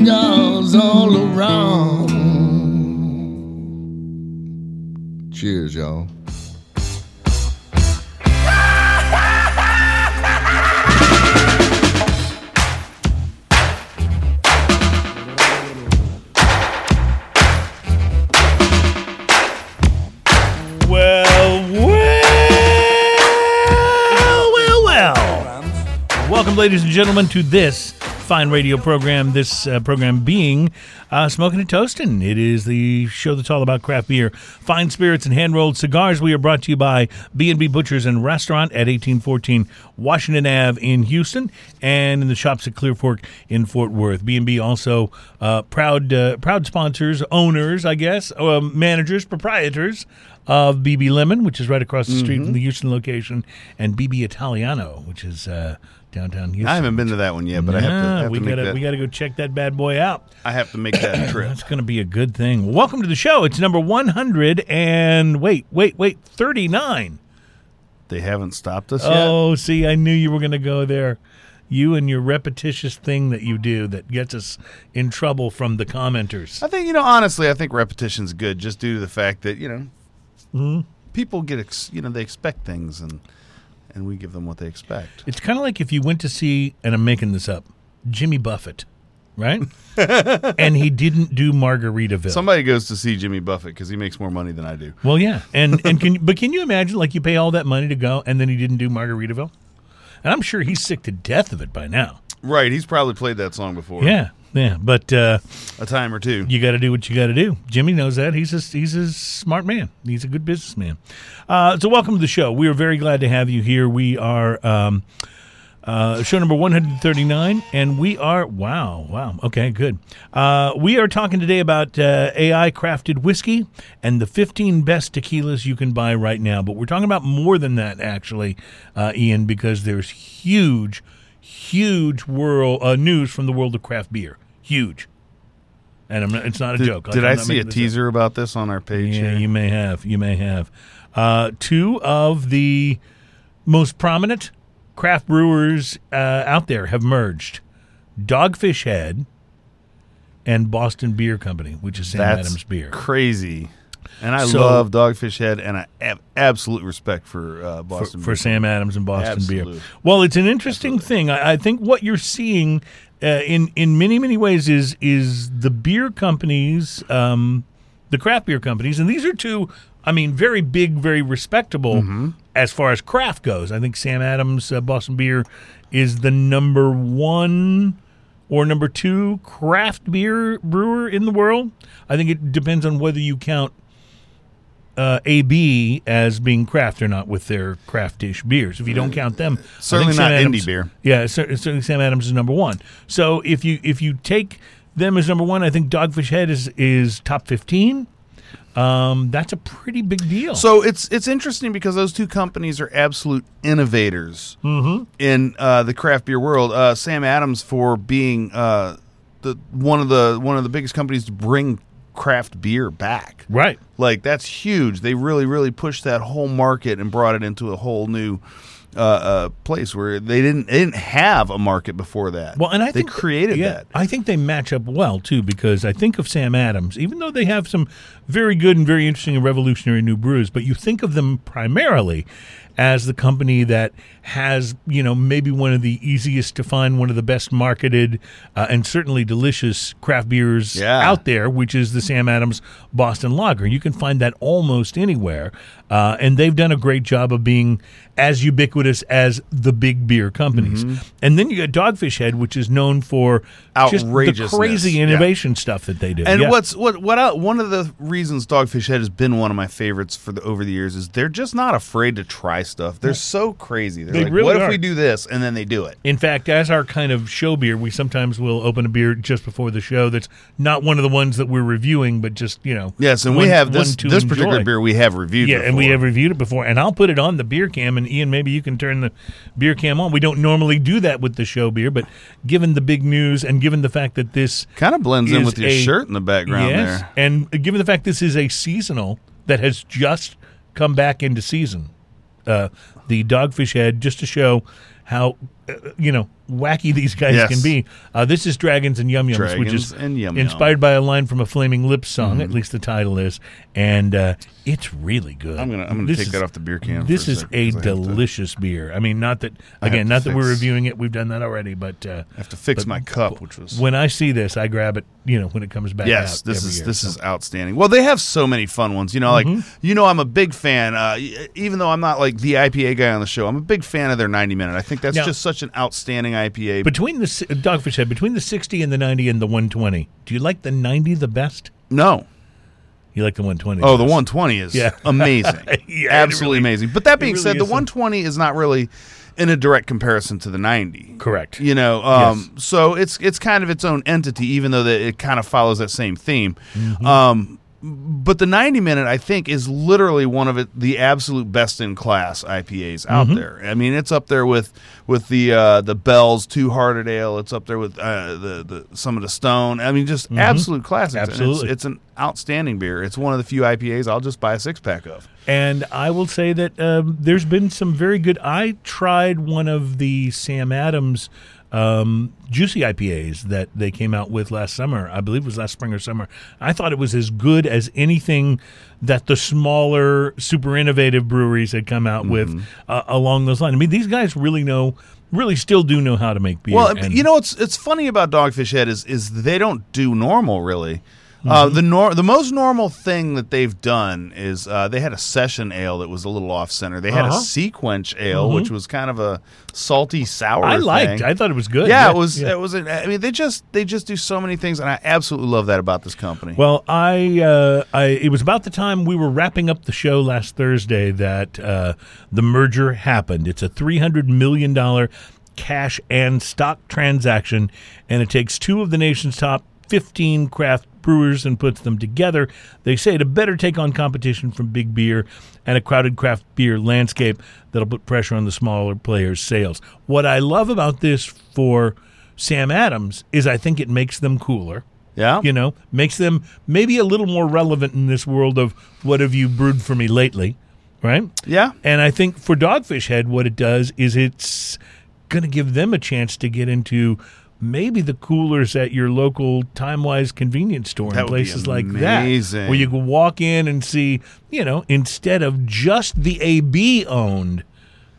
cigars all around. Cheers, y'all. Well, well, well, well. Welcome, ladies and gentlemen, to this fine radio program. This uh, program being uh, Smoking and Toasting. It is the show that's all about craft beer, fine spirits, and hand-rolled cigars. We are brought to you by B&B Butchers and Restaurant at 1814 Washington Ave in Houston, and in the shops at Clear Fork in Fort Worth. B&B also uh, proud uh, proud sponsors, owners, I guess, uh, managers, proprietors of BB Lemon, which is right across the street from the Houston location, and BB Italiano, which is uh, downtown Houston. I haven't been to that one yet, but I have to. I have we to gotta that, we gotta go check that bad boy out. I have to make that trip. That's going to be a good thing. Welcome to the show. It's number one hundred and wait, wait, wait, thirty nine. They haven't stopped us yet. Oh, see, I knew you were going to go there. You and your repetitious thing that you do that gets us in trouble from the commenters. I think you know. Honestly, I think repetition's good, just due to the fact that you know, Mm-hmm. people get ex- you know they expect things, and and we give them what they expect. It's kind of like if you went to see, and I'm making this up, Jimmy Buffett, right? and he didn't do Margaritaville. Somebody goes to see Jimmy Buffett because he makes more money than I do. well, yeah, and and can but can you imagine like you pay all that money to go, and then he didn't do Margaritaville? And I'm sure he's sick to death of it by now. Right? He's probably played that song before. Yeah, yeah, but uh, a time or two. you got to do what you got to do. Jimmy knows that. He's a he's a smart man. He's a good businessman. Uh, so welcome to the show. We are very glad to have you here. We are um, uh, show number one hundred thirty nine, and we are wow wow okay good. Uh, we are talking today about uh, AI crafted whiskey and the fifteen best tequilas you can buy right now. But we're talking about more than that actually, uh, Ian, because there's huge, huge world uh, news from the world of craft beer. Huge. And I'm not, it's not a Did, joke. Like, did I'm I see a this up. teaser about this on our page? Yeah, here? you may have. You may have. Uh, two of the most prominent craft brewers uh, out there have merged: Dogfish Head and Boston Beer Company, which is Sam That's Adams Beer. crazy. And I So- love Dogfish Head, and I have absolute respect for uh, Boston. for Beer. Sam Adams and Boston Beer. Well, it's an interesting thing. I, I think what you're seeing uh, in in many many ways is is the beer companies, um, the craft beer companies, and these are two. I mean, very big, very respectable Mm-hmm. as far as craft goes. I think Sam Adams uh, Boston Beer is the number one or number two craft beer brewer in the world. I think it depends on whether you count uh, AB as being craft or not with their craftish beers. If you don't count them, Certainly not indie Adams- beer. Yeah, certainly Sam Adams is number one. So if you if you take them as number one, I think Dogfish Head is is top fifteen. Um, that's a pretty big deal. So it's it's interesting because those two companies are absolute innovators Mm-hmm. in uh, the craft beer world. Uh, Sam Adams for being uh, the one of the one of the biggest companies to bring craft beer back. right. Like that's huge. They really really pushed that whole market and brought it into a whole new uh, uh, place where they didn't they didn't have a market before that. Well, and I they think created yeah, that. I think they match up well too because I think of Sam Adams, even though they have some very good and very interesting and revolutionary new brews, but you think of them primarily as the company that has, you know, maybe one of the easiest to find, one of the best marketed, uh, and certainly delicious craft beers Yeah. out there, which is the Sam Adams Boston Lager. You can find that almost anywhere, uh, and they've done a great job of being as ubiquitous as the big beer companies. And then you got Dogfish Head, which is known for just the crazy yeah. innovation stuff that they do. And Yeah. what's what what I, one of the reasons Dogfish Head has been one of my favorites for the over the years is they're just not afraid to try stuff. They're so crazy. They're They like, really what are. if we do this, and then they do it. In fact, as our kind of show beer, we sometimes will open a beer just before the show that's not one of the ones that we're reviewing, but just, you know. Yes, and one- we have this this particular beer we have reviewed. Yeah, and we have reviewed it before, and I'll put it on the beer cam. And Ian, maybe you can turn the beer cam on. We don't normally do that with the show beer, but given the big news and given the fact that this kind of blends in with your a- shirt in the background yes, there. and given the fact this is a seasonal that has just come back into season, uh, the Dogfish Head, just to show how you know wacky these guys Yes. can be. Uh, this is Dragons and Yum Yums, which is Yum inspired by a line from a Flaming Lips song. Mm-hmm. At least the title is, and uh, it's really good. I'm gonna I'm gonna take is- that off the beer can. This for a is second, a I to- delicious beer. I mean, not that again, not that we're reviewing it. We've done that already, but uh, I have to fix my cup, which was when I see this, I grab it. You know, when it comes back. yes, out this is year, this so. is outstanding. Well, they have so many fun ones. You know, like Mm-hmm. you know, I'm a big fan. Uh, even though I'm not like the IPA guy on the show, I'm a big fan of their 90 minute. I think that's Now- just such an outstanding IPA. between the Dogfish Head between the sixty and the ninety and the one twenty. Do you like the ninety the best? no, You like the one twenty? oh, the 120 is Yeah. amazing, Yeah, absolutely really- amazing. But that being really said, the is. 120 is not really in a direct comparison to the 90. correct. You know, um, so it's it's kind of its own entity, even though that it kind of follows that same theme. Mm-hmm. Um, but the 90 minute, I think, is literally one of it the absolute best in class IPAs out Mm-hmm. there. I mean, it's up there with with the uh, the Bell's Two Hearted Ale. It's up there with uh, the the some of the Stone. I mean, just absolute classics. Mm-hmm. Absolutely. it's, it's an outstanding beer. It's one of the few IPAs I'll just buy a six pack of. And I will say that um, there's been some very good. I tried one of the Sam Adams um, juicy IPAs that they came out with last summer. I believe it was last spring or summer. I thought it was as good as anything that the smaller, super innovative breweries had come out Mm-hmm. with uh, along those lines. I mean, these guys really know, really still do know how to make beer. Well, and- you know what's it's funny about Dogfish Head is is they don't do normal really. Mm-hmm. Uh, the nor- the most normal thing that they've done is uh, they had a session ale that was a little off center. They had Uh-huh. a SeaQuench ale, which was kind of a salty sour. I liked. thing. I thought it was good. yeah, it was. yeah. It was. I mean, they just they just do so many things, and I absolutely love that about this company. Well, I, uh, I it was about the time we were wrapping up the show last Thursday that uh, the merger happened. It's a three hundred million dollar cash and stock transaction, and it takes two of the nation's top fifteen craft brewers and puts them together. They say to better take on competition from big beer and a crowded craft beer landscape that'll put pressure on the smaller players' sales. What I love about this for Sam Adams is I think it makes them cooler yeah, you know, makes them maybe a little more relevant in this world of what have you brewed for me lately, right? yeah. And I think for Dogfish Head, what it does is it's going to give them a chance to get into maybe the coolers at your local Timewise convenience store That and places like that, where you can walk in and see, you know, instead of just the AB owned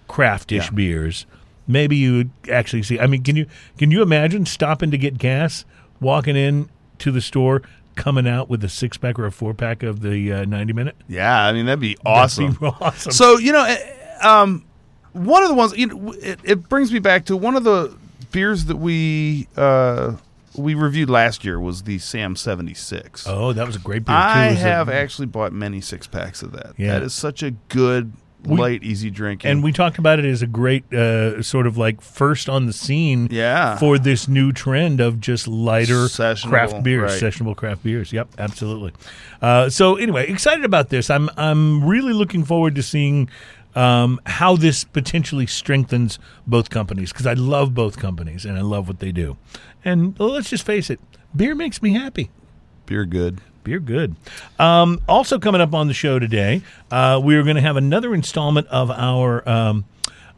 craftish Yeah. beers. Maybe you would actually see. I mean, can you can you imagine stopping to get gas, walking in to the store, coming out with a six pack or a four pack of the uh, ninety minute? Yeah, I mean that'd be awesome. That'd be awesome. So you know, eh, um, one of the ones you know, it, it brings me back to one of the beers that we uh, we reviewed last year was the Sam seventy six. oh, that was a great beer. I too. It have actually bought many six packs of that. Yeah. That is such a good, light, easy drinking. and we talked about it as a great uh, sort of like first on the scene Yeah. for this new trend of just lighter Sessionable, craft beers, right. sessionable craft beers. Yep, absolutely. Uh, so anyway, excited about this. I'm I'm really looking forward to seeing um, how this potentially strengthens both companies because I love both companies and I love what they do. And well, let's just face it, beer makes me happy. beer good. Beer good. Um, also coming up on the show today, uh, we are going to have another installment of our um,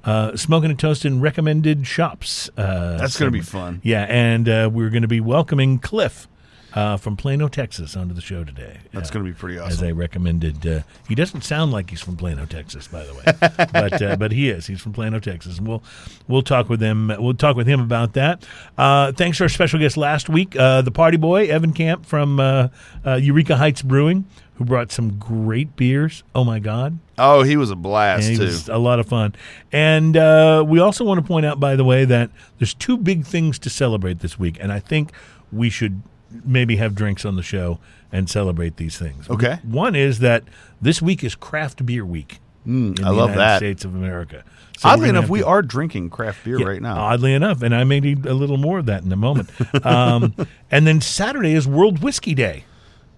uh, smoking and toasting recommended shops. Uh, That's going to be fun. Yeah, and uh, we're going to be welcoming Cliff uh, from Plano, Texas, onto the show today. That's Uh, going to be pretty awesome. as I recommended. Uh, he doesn't sound like he's from Plano, Texas, by the way, but uh, but he is. He's from Plano, Texas, and we'll we'll talk with him. We'll talk with him about that. Uh, thanks to our special guest last week, uh, the party boy Evan Camp from uh, uh, Eureka Heights Brewing, who brought some great beers. Oh my God, oh, he was a blast and it too. was a lot of fun. And uh, we also want to point out, by the way, that there's two big things to celebrate this week, and I think we should maybe have drinks on the show and celebrate these things. Okay. One is that this week is Craft Beer Week. Mm, I love United that. States of America. So Oddly enough, we to- are drinking craft beer yeah, right now. Oddly enough, and I may need a little more of that in a moment. Um, and then Saturday is World Whiskey Day.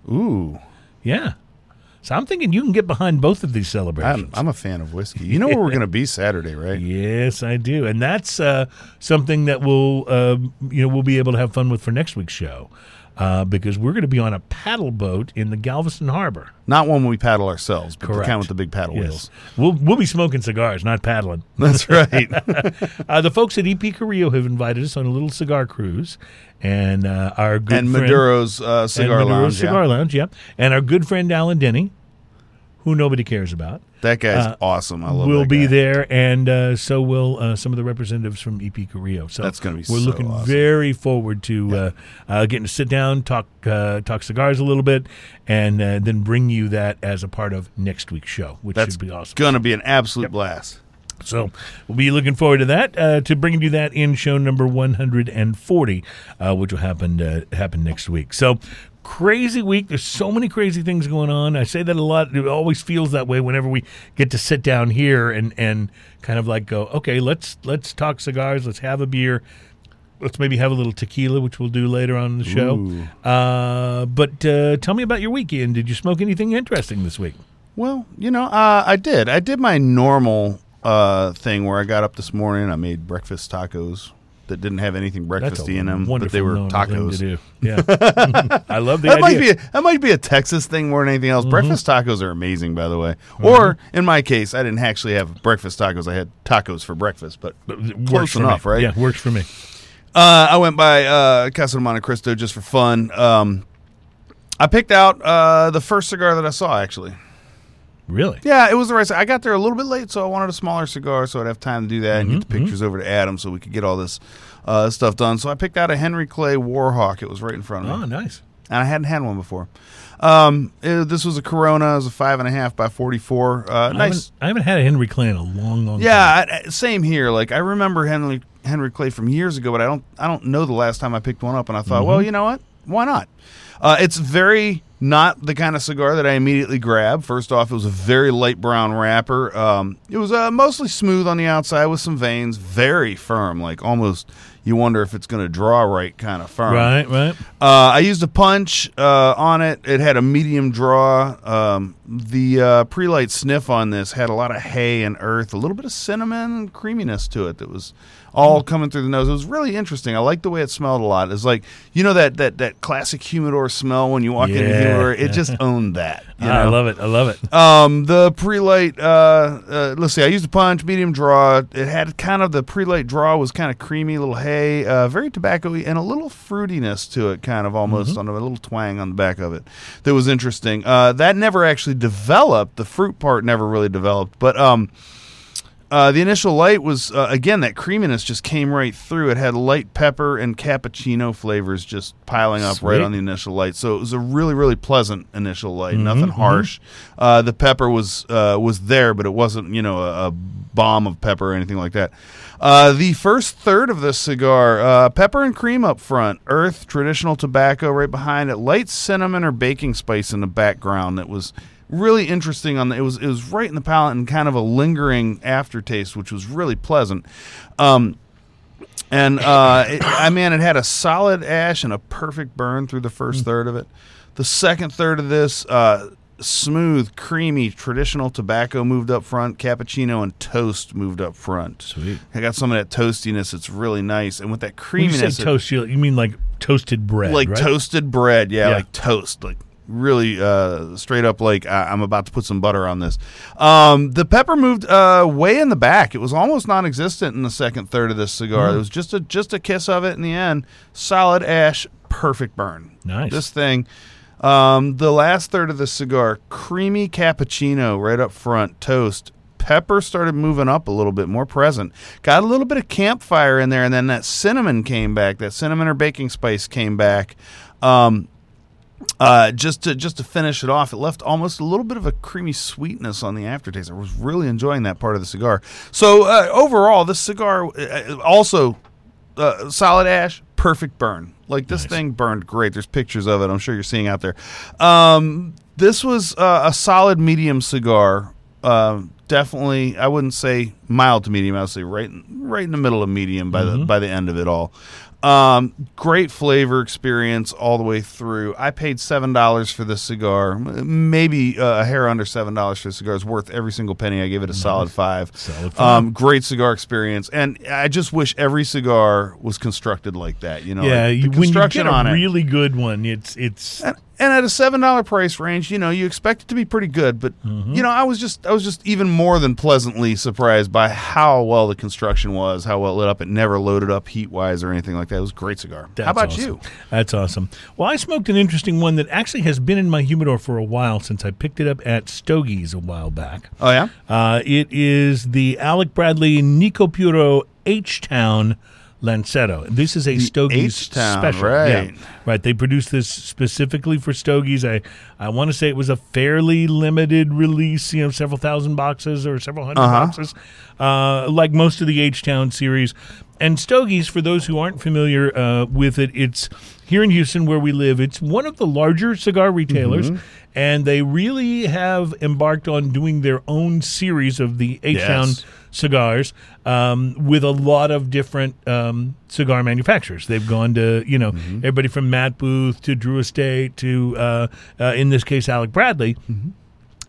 Ooh, Yeah. So I'm thinking you can get behind both of these celebrations. I'm, I'm a fan of whiskey. You know where we're going to be Saturday, right? Yes, I do, and that's uh, something that we'll uh, you know we'll be able to have fun with for next week's show. Uh, because we're going to be on a paddle boat in the Galveston Harbor. Not one we paddle ourselves, but the Correct. kind with the big paddle wheels. We'll we'll be smoking cigars, not paddling. That's right. Uh, the folks at EP Carrillo have invited us on a little cigar cruise, and uh, our good and friend, Maduro's uh, cigar and Maduro's lounge. yeah. Cigar Lounge, yeah, and our good friend Alan Denny, who nobody cares about. That guy's Uh, awesome. I love. We'll be there, and uh, so will uh, some of the representatives from EP Carrillo. So That's gonna be we're so looking awesome. very forward to uh, uh, getting to sit down, talk uh, talk cigars a little bit, and uh, then bring you that as a part of next week's show, which That's should be awesome. gonna be an absolute blast. So we'll be looking forward to that. Uh, to bringing you that in show number 140, uh, which will happen uh, happen next week. So crazy week. There's so many crazy things going on. I say that a lot. It always feels that way whenever we get to sit down here and and kind of like go, okay, let's let's talk cigars. Let's have a beer. Let's maybe have a little tequila, which we'll do later on in the show. Uh, but uh, tell me about your weekend. Did you smoke anything interesting this week? Well, you know, uh, I did. I did my normal uh, thing where I got up this morning. I made breakfast tacos that didn't have anything breakfasty in them, but they were tacos. Yeah, I love the That might idea. be a, that might be a Texas thing more than anything Mm-hmm. else. Breakfast tacos are amazing, by the way. Or in my case, I didn't actually have breakfast tacos. I had tacos for breakfast, but It close enough, me. right? Yeah, works for me. Uh, I went by uh, Casa de Montecristo just for fun. Um, I picked out uh, the first cigar that I saw. Actually, Really? yeah, it was the right. I got there a little bit late, so I wanted a smaller cigar, so I'd have time to do that and get the pictures over to Adam, so we could get all this uh, stuff done. So I picked out a Henry Clay Warhawk. It was right in front of me, Oh, nice. and I hadn't had one before. Um, it- this was a Corona. It was a five and a half by forty four. Uh, I nice. haven't, I haven't had a Henry Clay in a long, long time. Yeah, I, same here. Like I remember Henry Henry Clay from years ago, but I don't I don't know the last time I picked one up, and I thought, well, you know what? Why not? Uh, it's very not the kind of cigar that I immediately grab. First off, it was a very light brown wrapper. Um, it was uh, mostly smooth on the outside with some veins, very firm, like almost you wonder if it's going to draw right kind of firm. Right, right. Uh, I used a punch uh, on it. It had a medium draw. Um, the uh, pre-light sniff on this had a lot of hay and earth, a little bit of cinnamon and creaminess to it that was all coming through the nose. It was really interesting. I liked the way it smelled a lot. It's like you know that that that classic humidor smell when you walk into Yeah. humidor. It just owned that. You I love it. I love it. Um, the pre-light. Uh, uh, let's see. I used a punch, medium draw. It had kind of the pre-light draw was kind of creamy, little hay, uh, very tobacco-y, and a little fruitiness to it, kind of almost on a little twang on the back of it. That was interesting. Uh, that never actually developed. The fruit part never really developed, but um. Uh, the initial light was uh, again that creaminess just came right through. It had light pepper and cappuccino flavors just piling up right on the initial light. So it was a really really pleasant initial light. Nothing harsh. Uh, the pepper was uh, was there, but it wasn't you know a, a bomb of pepper or anything like that. Uh, the first third of this cigar, uh, pepper and cream up front, earth, traditional tobacco right behind it, light cinnamon or baking spice in the background. That was really interesting. On the, it was it was right in the palate and kind of a lingering aftertaste, which was really pleasant. Um, and uh, it, I mean, it had a solid ash and a perfect burn through the first Mm. third of it. The second third of this, uh, smooth, creamy, traditional tobacco moved up front. Cappuccino and toast moved up front. Sweet. I got some of that toastiness. It's really nice, and with that When you creaminess, say toast, you, you mean like toasted bread, like right? toasted bread. Yeah, Yeah. like toast, like really uh, straight up. Like I- I'm about to put some butter on this. Um, the pepper moved uh, way in the back. It was almost non-existent in the second third of this cigar. Hmm. It was just a just a kiss of it in the end. Solid ash, perfect burn. Nice. This thing. Um, the last third of the cigar, creamy cappuccino right up front, toast. Pepper started moving up a little bit, more present. Got a little bit of campfire in there, and then that cinnamon came back. That cinnamon or baking spice came back. Um, uh, just to just to finish it off, it left almost a little bit of a creamy sweetness on the aftertaste. I was really enjoying that part of the cigar. So uh, overall, this cigar uh, also uh, solid ash, perfect burn. Like this Nice. thing burned great. There's pictures of it. I'm sure you're seeing out there. Um, this was uh, a solid medium cigar. Uh, definitely, I wouldn't say mild to medium. I would say right, in- right in the middle of medium by the by the end of it all. Um, great flavor experience all the way through. I paid seven dollars for this cigar, maybe uh, a hair under seven dollars for the cigar. It's worth every single penny. I give it a solid five. Solid five. Um, great cigar experience, and I just wish every cigar was constructed like that. You know, yeah, like you, when you get a on it. really good one, it's it's and, and at a seven dollar price range, you know, you expect it to be pretty good. But Mm-hmm. you know, I was just I was just even more than pleasantly surprised by how well the construction was, how well it lit up. It never loaded up heat wise or anything like that. It was a great cigar. That's how about awesome. you? That's awesome. Well, I smoked an interesting one that actually has been in my humidor for a while since I picked it up at Stogie's a while back. Oh yeah, Uh, it is the Alec Bradley Nica Puro H Town Lancetto. This is a Stogie's special. right. Yeah, right. They produced this specifically for Stogie's. I, I want to say it was a fairly limited release, you know, several thousand boxes or several 100 Uh-huh. boxes, uh, like most of the H Town series. And Stogie's, for those who aren't familiar uh, with it, it's here in Houston where we live. It's one of the larger cigar retailers, Mm-hmm. and they really have embarked on doing their own series of the H Town Yes. Cigars um, with a lot of different um, cigar manufacturers. They've gone to, you know, Mm-hmm. everybody from Matt Booth to Drew Estate to, uh, uh, in this case, Alec Bradley. Mm-hmm.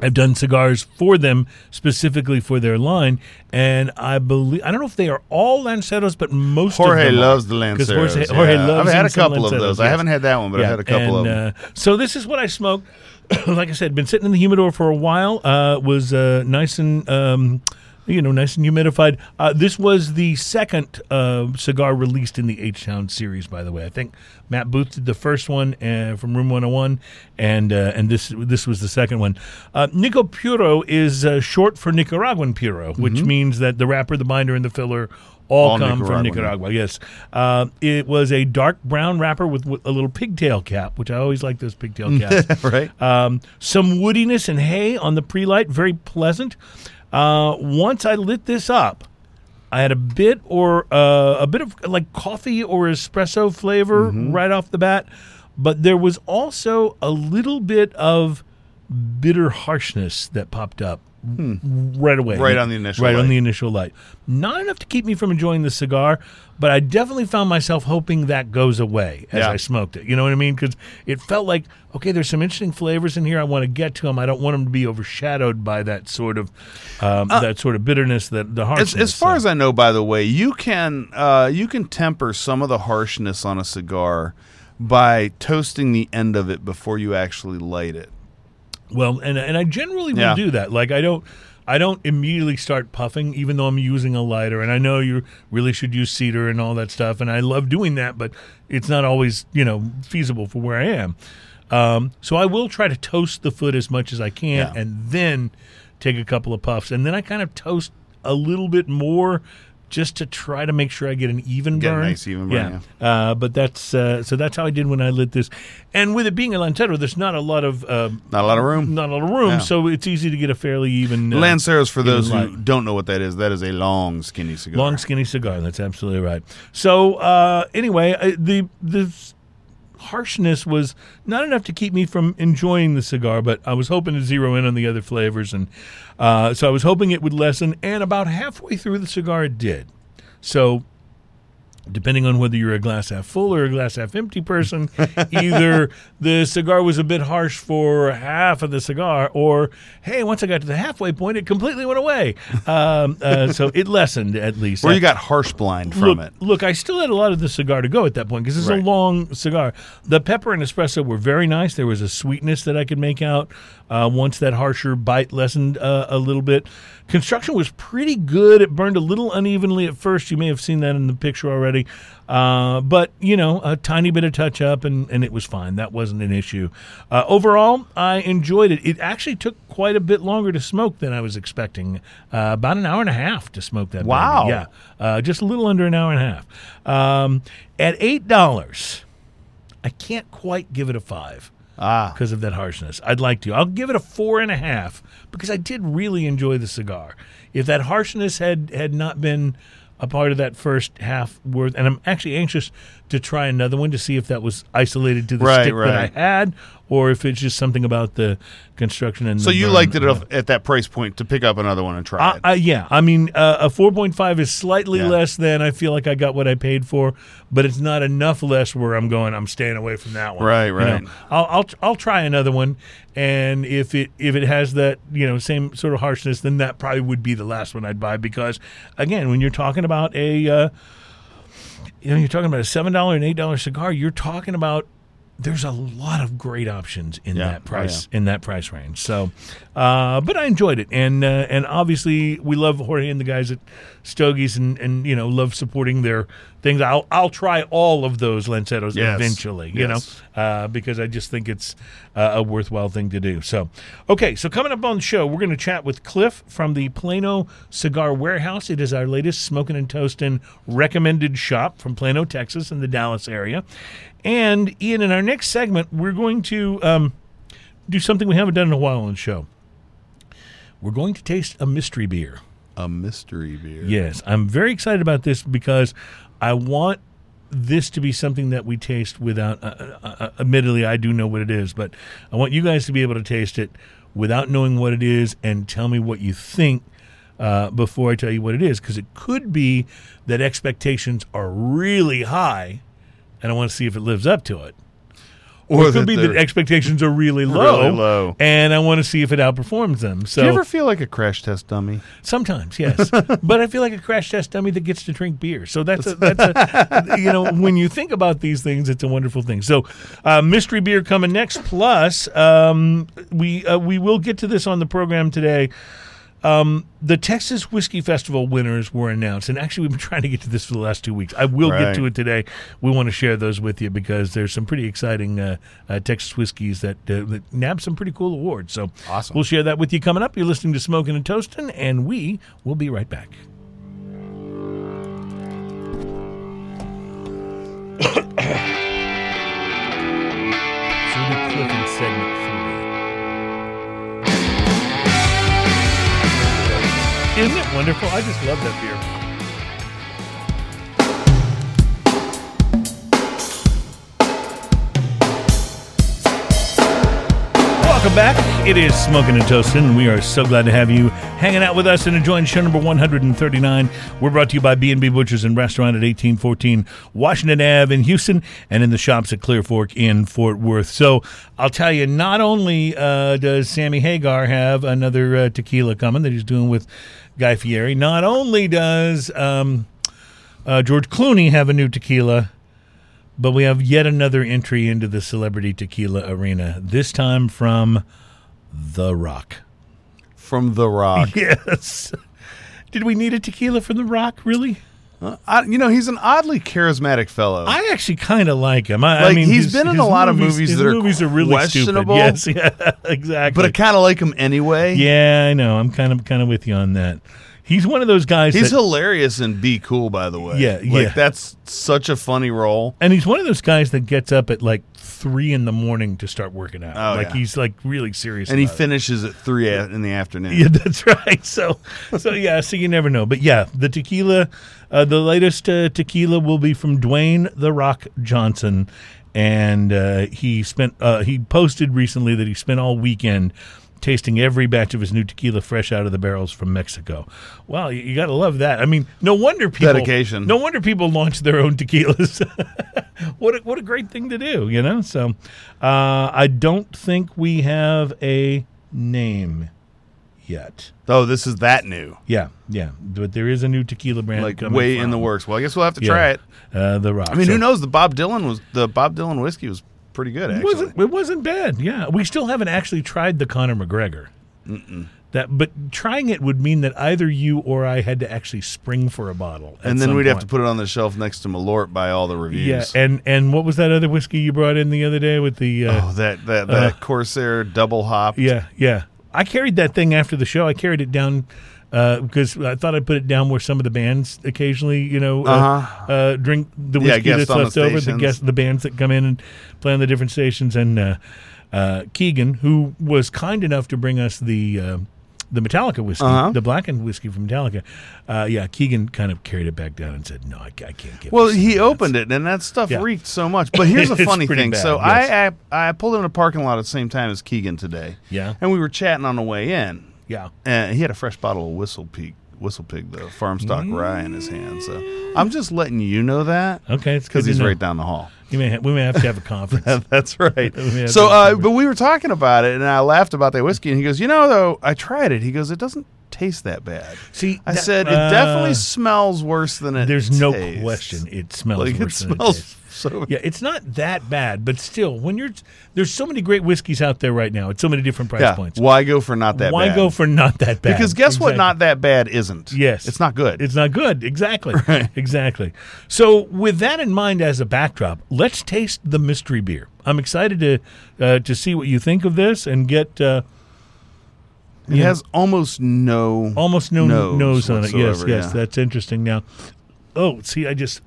I've done cigars for them specifically for their line, and I believe I don't know if they are all Lancettos, but most Jorge of them loves are. the Lanceros. Jorge, Jorge yeah. loves I've had a couple of Lanceros, those. I haven't had that one, but I've had a couple and, of them. Uh, so this is what I smoked. like I said, been sitting in the humidor for a while. Uh, was uh, nice and um, you know nice and humidified. Uh, this was the second uh, cigar released in the H Town series, by the way. I think Matt Booth did the first one uh, from Room 101, and uh, and this this was the second one. Uh, Nica Puro is uh, short for Nicaraguan Puro, which means that the wrapper, the binder, and the filler. All, All come from Nicaragua. Yes, uh, it was a dark brown wrapper with, with a little pigtail cap, which I always like those pigtail caps. right? Um, some woodiness and hay on the pre-light, very pleasant. Uh, once I lit this up, I had a bit or uh, a bit of like coffee or espresso flavor Mm-hmm. right off the bat, but there was also a little bit of bitter harshness that popped up right away, Hmm. Right on the initial right on the initial light. Not enough to keep me from enjoying the cigar, but I definitely found myself hoping that goes away as Yeah. I smoked it. You know what I mean? Because it felt like okay, there's some interesting flavors in here. I want to get to them. I don't want them to be overshadowed by that sort of um, that sort of bitterness, that the Uh, As, harshness. as far so. as I know, by the way, you can uh, you can temper some of the harshness on a cigar by toasting the end of it before you actually light it. Well, and and I generally will Yeah. do that. Like I don't I don't immediately start puffing, even though I'm using a lighter. And I know you really should use cedar and all that stuff, and I love doing that, but it's not always you know feasible for where I am. Um, so I will try to toast the foot as much as I can, Yeah. and then take a couple of puffs, and then I kind of toast a little bit more. Just to try to make sure I get an even Get a burn, nice even burn, Uh, but that's uh, so that's how I did when I lit this, and with it being a Lancero, there's not a lot of um, Not a lot of room. not a lot of room, Yeah. so it's easy to get a fairly even uh, Lanceros, for those who light. don't know what that is, that is a long, skinny cigar. long skinny cigar. That's absolutely right. So uh, anyway, uh, the the harshness was not enough to keep me from enjoying the cigar, but I was hoping to zero in on the other flavors, and uh, so I was hoping it would lessen. And about halfway through the cigar, it did. So depending on whether you're a glass half full or a glass half empty person, either the cigar was a bit harsh for half of the cigar, or hey, once I got to the halfway point, it completely went away. Um, uh, so it lessened at least. Or you got harsh blind from look, it. Look, I still had a lot of the cigar to go at that point because it's Right. a long cigar. The pepper and espresso were very nice. There was a sweetness that I could make out uh, once that harsher bite lessened uh, a little bit. Construction was pretty good. It burned a little unevenly at first. You may have seen that in the picture already. Uh, but, you know, a tiny bit of touch up and, and it was fine. That wasn't an issue. Uh, overall, I enjoyed it. It actually took quite a bit longer to smoke than I was expecting. Uh, about an hour and a half to smoke that. baby. Wow. Yeah. Uh, just a little under an hour and a half. Um, at eight dollars, I can't quite give it a five Ah, because of that harshness. I'd like to. I'll give it a four and a half because I did really enjoy the cigar. If that harshness had had not been a part of that first half worth, and I'm actually anxious to try another one to see if that was isolated to the Right, stick that I had, or if it's just something about the construction and So you liked it at that price point to pick up another one and try I, it. I, yeah, I mean, uh, a 4.5 is slightly Yeah. less than I feel like I got what I paid for, but it's not enough less where I'm going. I'm staying away from that one. Right, You right. know, I'll, I'll I'll try another one, and if it if it has that you know same sort of harshness, then that probably would be the last one I'd buy because again, when you're talking about a uh, you know you're talking about a seven dollar and eight dollar cigar, you're talking about there's a lot of great options in Yeah. that Oh, price in that price range. So, uh, but I enjoyed it, and uh, and obviously we love Jorge and the guys at Stogies, and and you know love supporting their things. I'll I'll try all of those Lancetos Yes. eventually, you Yes. know, uh, because I just think it's uh, a worthwhile thing to do. So, okay, so coming up on the show, we're going to chat with Cliff from the Plano Cigar Warehouse. It is our latest smoking and toasting recommended shop from Plano, Texas, in the Dallas area. And Ian, in our next segment, we're going to um, do something we haven't done in a while on the show. We're going to taste a mystery beer. a mystery beer. Yes, I'm very excited about this because I want this to be something that we taste without. Uh, uh, uh, admittedly, I do know what it is, but I want you guys to be able to taste it without knowing what it is and tell me what you think uh, before I tell you what it is, because it could be that expectations are really high, and I want to see if it lives up to it. Or it could be that expectations are really low, Really low. and I want to see if it outperforms them. So Do you ever feel like a crash test dummy? Sometimes, yes, but I feel like a crash test dummy that gets to drink beer. So that's a, that's a, you know when you think about these things, it's a wonderful thing. So, uh, mystery beer coming next. Plus, um, we uh, we will get to this on the program today. Um, the Texas Whiskey Festival winners were announced, and actually, we've been trying to get to this for the last two weeks. I will get to it today. We want to share those with you because there's some pretty exciting uh, uh, Texas whiskeys that, uh, that nab some pretty cool awards. So, Awesome. We'll share that with you coming up. You're listening to Smoking and Toasting, and we will be right back. Isn't it wonderful? I just love that beer. Welcome back. It is Smoking and Toasting, and we are so glad to have you hanging out with us and enjoying show number 139. We're brought to you by B&B Butchers and Restaurant at 1814 Washington Ave in Houston and in the shops at Clear Fork in Fort Worth. So I'll tell you, not only uh, does Sammy Hagar have another uh, tequila coming that he's doing with Guy Fieri, not only does um, uh, George Clooney have a new tequila, but we have yet another entry into the celebrity tequila arena, this time from The Rock. From The Rock. Yes. Did we need a tequila from The Rock, really? Uh, I, you know, he's an oddly charismatic fellow. I actually kind of like him. I, I Like, mean, he's been in a lot of movies that are movies are really questionable. Stupid. Yes, yeah, exactly. but I kind of like him anyway. yeah, I know. I'm kind of kind of with you on that. He's one of those guys. He's that, hilarious and Be Cool, by the way. Yeah, like, yeah. That's such a funny role. and he's one of those guys that gets up at like three in the morning to start working out. Oh, like yeah. he's like really serious. And he it. finishes at 3 a- in the afternoon. Yeah, that's right. So, so yeah, so you never know. But yeah, the tequila, uh, the latest uh, tequila will be from Dwayne the Rock Johnson, and uh, he spent uh, he posted recently that he spent all weekend tasting every batch of his new tequila fresh out of the barrels from Mexico. Wow, you, you got to love that. I mean, no wonder people Dedication. No wonder people launch their own tequilas. what a, what a great thing to do, you know. So, uh, I don't think we have a name yet. Oh, this is that new. Yeah, yeah, but there is a new tequila brand Like way in the works. Well, I guess we'll have to Yeah, try it. Uh, the Rock. I mean, So who knows? The Bob Dylan was the Bob Dylan whiskey was pretty good. It Actually, wasn't. It wasn't bad. Yeah, we still haven't actually tried the Conor McGregor. That, but trying it would mean that either you or I had to actually spring for a bottle, and then we'd have to put it on the shelf next to Malort by all the reviews. Yeah, and and what was that other whiskey you brought in the other day with the? Uh, oh, that that that Corsair double hop. Yeah, yeah. I carried that thing after the show. I carried it down uh, because I thought I'd put it down where some of the bands occasionally, you know, uh, Uh-huh. uh, drink the whiskey guest that's on the left over. The stations. guest, the bands that come in and play on the different stations, and uh, uh, Keegan, who was kind enough to bring us the. The Metallica whiskey, Uh-huh. the blackened whiskey from Metallica. Uh, yeah, Keegan kind of carried it back down and said, "No, I, I can't get." It. Well, he opened it, and that stuff Yeah. reeked so much. But here's the It's funny thing. bad, so yes. I, I I pulled in a parking lot at the same time as Keegan today. Yeah. And we were chatting on the way in, Yeah, and he had a fresh bottle of Whistle Peak, Whistle Pig, the farm stock rye in his hand. So I'm just letting you know that. okay, it's Because he's know. right down the hall. You may ha- we may have to have a conference. That's right. So, uh, but we were talking about it, and I laughed about that whiskey, and he goes, "You know, though, I tried it." He goes, "It doesn't taste that bad." See, I that- said, "It uh, definitely smells worse than it." There's no question it smells Like it worse than it smells tastes. so. Yeah, it's not that bad, but still, when you're there's so many great whiskeys out there right now at so many different price Yeah. points. Why go for not that bad? Why bad? go for not that bad? Because guess what? Not that bad isn't. Yes. It's not good. It's not good. Exactly. Exactly. So, with that in mind as a backdrop, let's taste the mystery beer. I'm excited to uh, to see what you think of this and get uh, it has almost no. almost no nose, Nose on it. Yes, yes, yeah. that's interesting. Now, oh, see, I just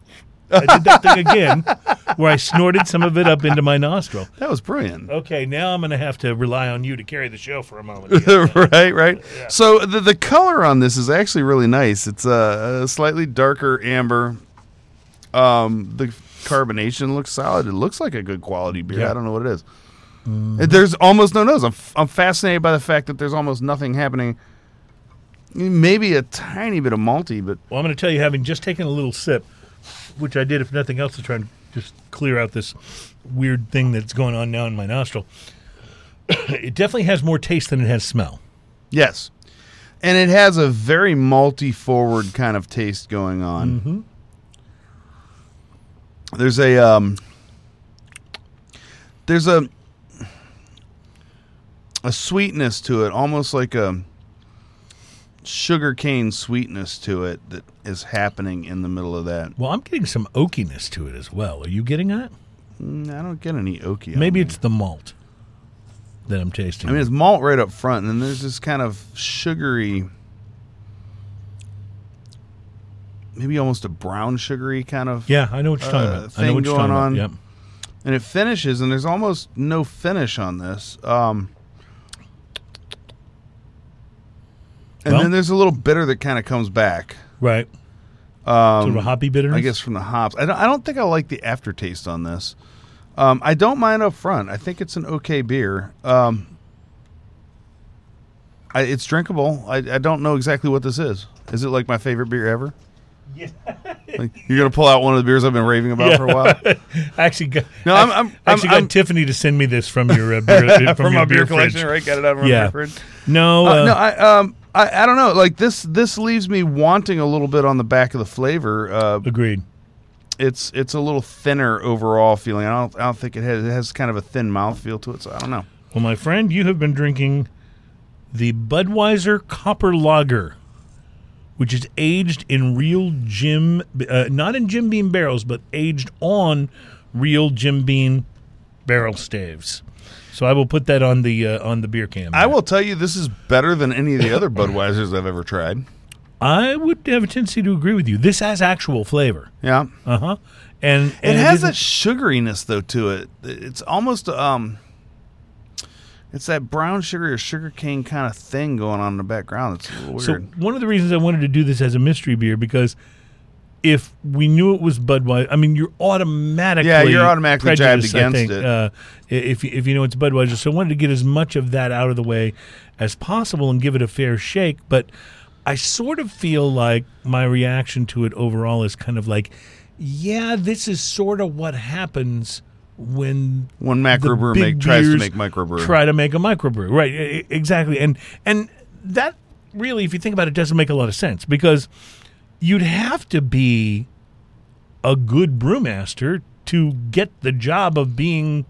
I did that thing again where I snorted some of it up into my nostril. That was brilliant. Okay, now I'm going to have to rely on you to carry the show for a moment. right, right. So the the color on this is actually really nice. It's a, a slightly darker amber. Um, the carbonation looks solid. It looks like a good quality beer. Yeah. I don't know what it is. Mm-hmm. There's almost no nose. I'm f- I'm fascinated by the fact that there's almost nothing happening. Maybe a tiny bit of malty, but Well, I'm going to tell you, having just taken a little sip, which I did, if nothing else, to try and just clear out this weird thing that's going on now in my nostril. it definitely has more taste than it has smell. yes, and it has a very malty forward kind of taste going on. Mm-hmm. There's a um, there's a a sweetness to it, almost like a sugar cane sweetness to it that is happening in the middle of that. Well, I'm getting some oakiness to it as well. Are you getting that? Mm, I don't get any oaky. Maybe it's the malt that I'm tasting. I mean, it's malt right up front, and then there's this kind of sugary, maybe almost a brown sugary kind of. yeah, I know what you're talking uh, about. I know thing what you're going talking on. about. Yep. and it finishes, and there's almost no finish on this. Um, and Well- then there's a little bitter that kind of comes back. Right. Um, Sort of a hoppy bitterness. I guess from the hops. I don't, I don't think I like the aftertaste on this. Um, I don't mind up front. I think it's an okay beer. Um, I, it's drinkable. I, I don't know exactly what this is. Is it like my favorite beer ever? Yeah. Like, you're gonna pull out one of the beers I've been raving about for a while. I actually got, No, I'm- I'm- I actually I'm- got Tiffany to send me this from your uh, beer, from, from your my beer, fridge. collection, right? Got it out of my Yeah. beer fridge. No, Uh, uh, no, I um, I, I don't know. Like this, this leaves me wanting a little bit on the back of the flavor. Uh, agreed. it's it's a little thinner overall feeling. I don't I don't think it has it has kind of a thin mouth feel to it. So I don't know. Well, my friend, you have been drinking the Budweiser Copper Lager, which is aged in real Jim, uh, not in Jim Beam barrels, but aged on real Jim Beam barrel staves. So I will put that on the uh, on the beer can. I will tell you, this is better than any of the other Budweisers I've ever tried. I would have a tendency to agree with you. This has actual flavor. Yeah, Uh huh. And, it has that sugariness though to it. It's almost um, it's that brown sugar or sugar cane kind of thing going on in the background. It's a little So one of the reasons I wanted to do this as a mystery beer because if we knew it was Budweiser, I mean, you're automatically Yeah, you're automatically jabbed against think, it. Uh, if you- if you know it's Budweiser, so I wanted to get as much of that out of the way as possible and give it a fair shake. But I sort of feel like my reaction to it overall is kind of like, yeah, this is sort of what happens when when the microbrew big make, tries to make microbrew. Try to make a microbrew, right? Exactly, and and that really, if you think about it, doesn't make a lot of sense because you'd have to be a good brewmaster to get the job of being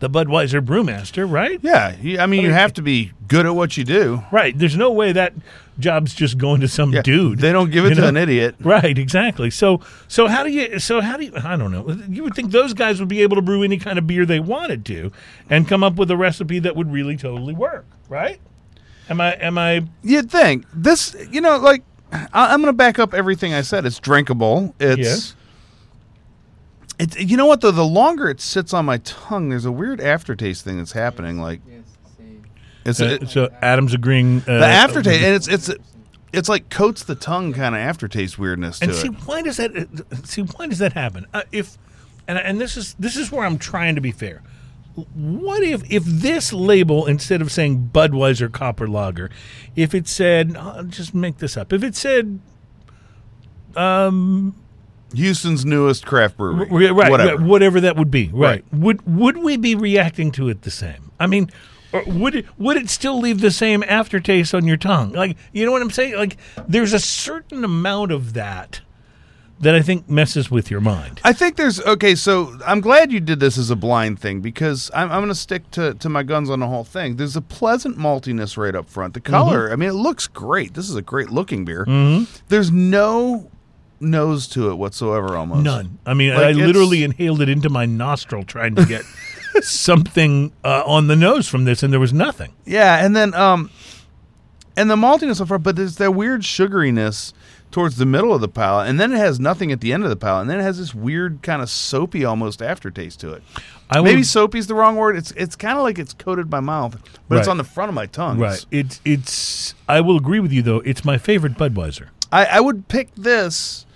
the Budweiser brewmaster, right? Yeah, I mean, you have to be good at what you do. Right. There's no way that job's just going to some Yeah, dude. They don't give it to know? an idiot. Right, exactly. So, so how do you? So how do you? I don't know. You would think those guys would be able to brew any kind of beer they wanted to, and come up with a recipe that would really totally work, right? Am I? Am I? You'd think this, you know, like I, I'm going to back up everything I said. It's drinkable. It's Yes. It's you know what though. The longer it sits on my tongue, there's a weird aftertaste thing that's happening. Like Yes. It's Uh, it- so Adam's agreeing. Uh, the aftertaste, and it's it's it's like coats the tongue kind of aftertaste weirdness to And it. see why does that? uh, See why does that happen? Uh, if and and this is this is where I'm trying to be fair. What if if this label instead of saying Budweiser Copper Lager, if it said I'll just make this up. If it said um, Houston's newest craft brewery, Right, right, whatever. whatever that would be. Right. Right. Would would we be reacting to it the same? I mean, or would it would it still leave the same aftertaste on your tongue? Like, you know what I'm saying? Like, there's a certain amount of that that I think messes with your mind. I think there's okay. So I'm glad you did this as a blind thing because I'm, I'm going to stick to to my guns on the whole thing. There's a pleasant maltiness right up front. The color, I mean, it looks great. This is a great looking beer. There's no nose to it whatsoever. Almost None. I mean, Like, I literally inhaled it into my nostril trying to get something uh, on the nose from this, and there was nothing. Yeah, and then um, and the maltiness so far but there's that weird sugariness towards the middle of the palate, and then it has nothing at the end of the palate, and then it has this weird kind of soapy almost aftertaste to it. I Maybe would- soapy is the wrong word. It's it's kind of like it's coated my mouth, but it's on the front of my tongue. Right. It's it's. I will agree with you though. It's my favorite Budweiser. I, I would pick this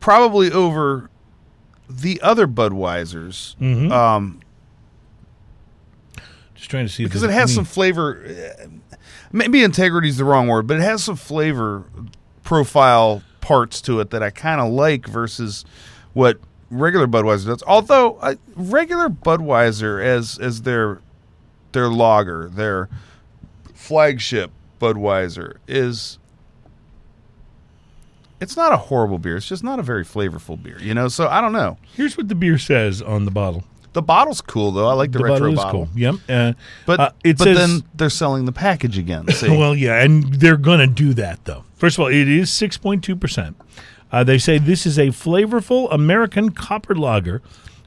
probably over the other Budweisers Mm-hmm. um, Just trying to see if because it has some flavor. uh, Maybe integrity is the wrong word, but it has some flavor profile parts to it that I kind of like versus what regular Budweiser does. Although uh, regular Budweiser, as as their their lager, their flagship Budweiser, is it's not a horrible beer. It's just not a very flavorful beer, you know. So I don't know. Here's what the beer says on the bottle. The bottle's cool though. I like the, The retro bottle is bottle. cool. Yep. Uh, But uh, it but says, then they're selling the package again. Well, yeah, and they're gonna do that though. First of all, it is six point two percent. Uh, they say this is a flavorful American copper lager,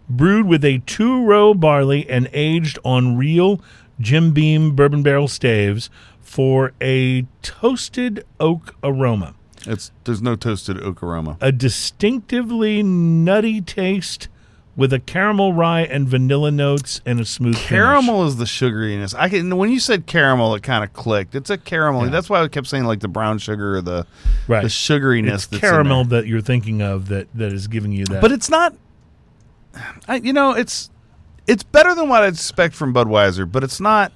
brewed with a two-row barley and aged on real Jim Beam bourbon barrel staves for a toasted oak aroma. It's there's no toasted oak aroma. a distinctively nutty taste with a caramel rye and vanilla notes and a smooth finish. Caramel is the sugariness. I can when you said caramel, it kind of clicked. It's a caramel. Yeah. That's why I kept saying like the brown sugar or the right. the sugariness. caramel that you're thinking of that that is giving you that. but it's not. I, you know, it's it's better than what I'd expect from Budweiser, but it's not.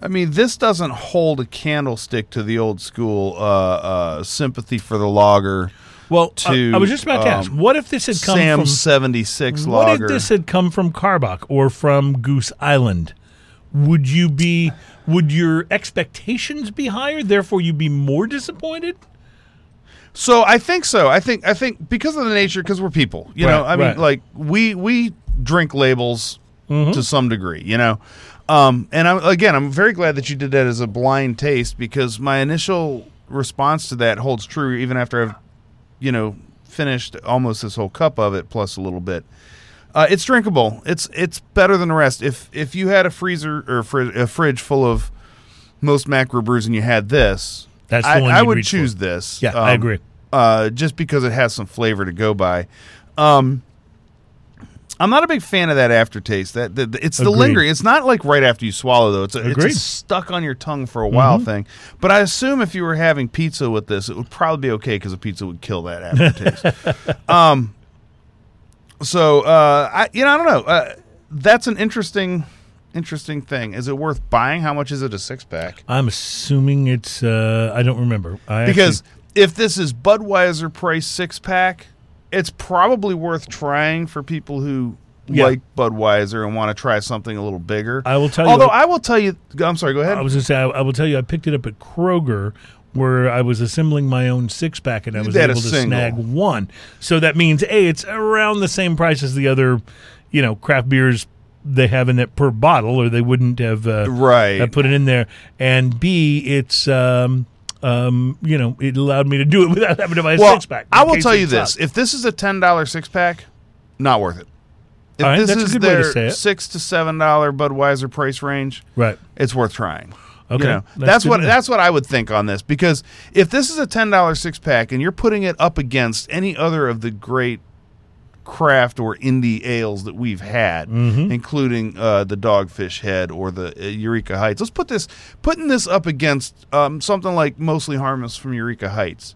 I mean, this doesn't hold a candlestick to the old school uh, uh, sympathy for the lager. Well, to, I, I was just about to ask, um, what if this had come from Sam from seventy six what lager. if this had come from Karbach or from Goose Island? Would you be would your expectations be higher? Therefore, you'd be more disappointed. So I think so. I think I think because of the nature, because we're people. You know, Right, I mean, right. like we we drink labels Mm-hmm. to some degree. You know, um, and I'm again, I'm very glad that you did that as a blind taste because my initial response to that holds true even after I've, you know, finished almost this whole cup of it plus a little bit. Uh, it's drinkable. It's it's better than the rest. If if you had a freezer or fri- a fridge full of most macro brews and you had this, That's the I, one I would reach for. choose this. Yeah, I Um, agree. uh, just because it has some flavor to go by. Um, I'm not a big fan of that aftertaste. That, that it's the Agreed. lingering. It's not like right after you swallow though. It's a, it's a Mm-hmm. stuck on your tongue for a while thing. But I assume if you were having pizza with this, it would probably be okay because a pizza would kill that aftertaste. um, so uh, I you know I don't know. Uh, that's an interesting interesting thing. Is it worth buying? How much is it a six pack? I'm assuming it's. Uh, I don't remember. I Because actually- if this is Budweiser price six pack, it's probably worth trying for people who Yeah. like Budweiser and want to try something a little bigger. I will tell you Although I will tell you, I'm sorry. Go ahead. I was going to say, I, I will tell you, I picked it up at Kroger where I was assembling my own six pack and I was able to single. snag one. So that means, A, it's around the same price as the other, you know, craft beers they have in it per bottle or they wouldn't have, uh, Right. have put it in there. And B, it's, um, um, you know, it allowed me to do it without having to buy a well, six pack. I will tell you this: if this is a ten dollar six pack, not worth it. If right, this is way to their six to seven dollar Budweiser price range, Right. it's worth trying. Okay, You know, that's that's, what that's what I would think on this because if this is a ten dollar six pack and you're putting it up against any other of the great craft or indie ales that we've had, Mm-hmm. including uh, the Dogfish Head or the uh, Eureka Heights. Let's put this putting this up against um, something like Mostly Harmless from Eureka Heights.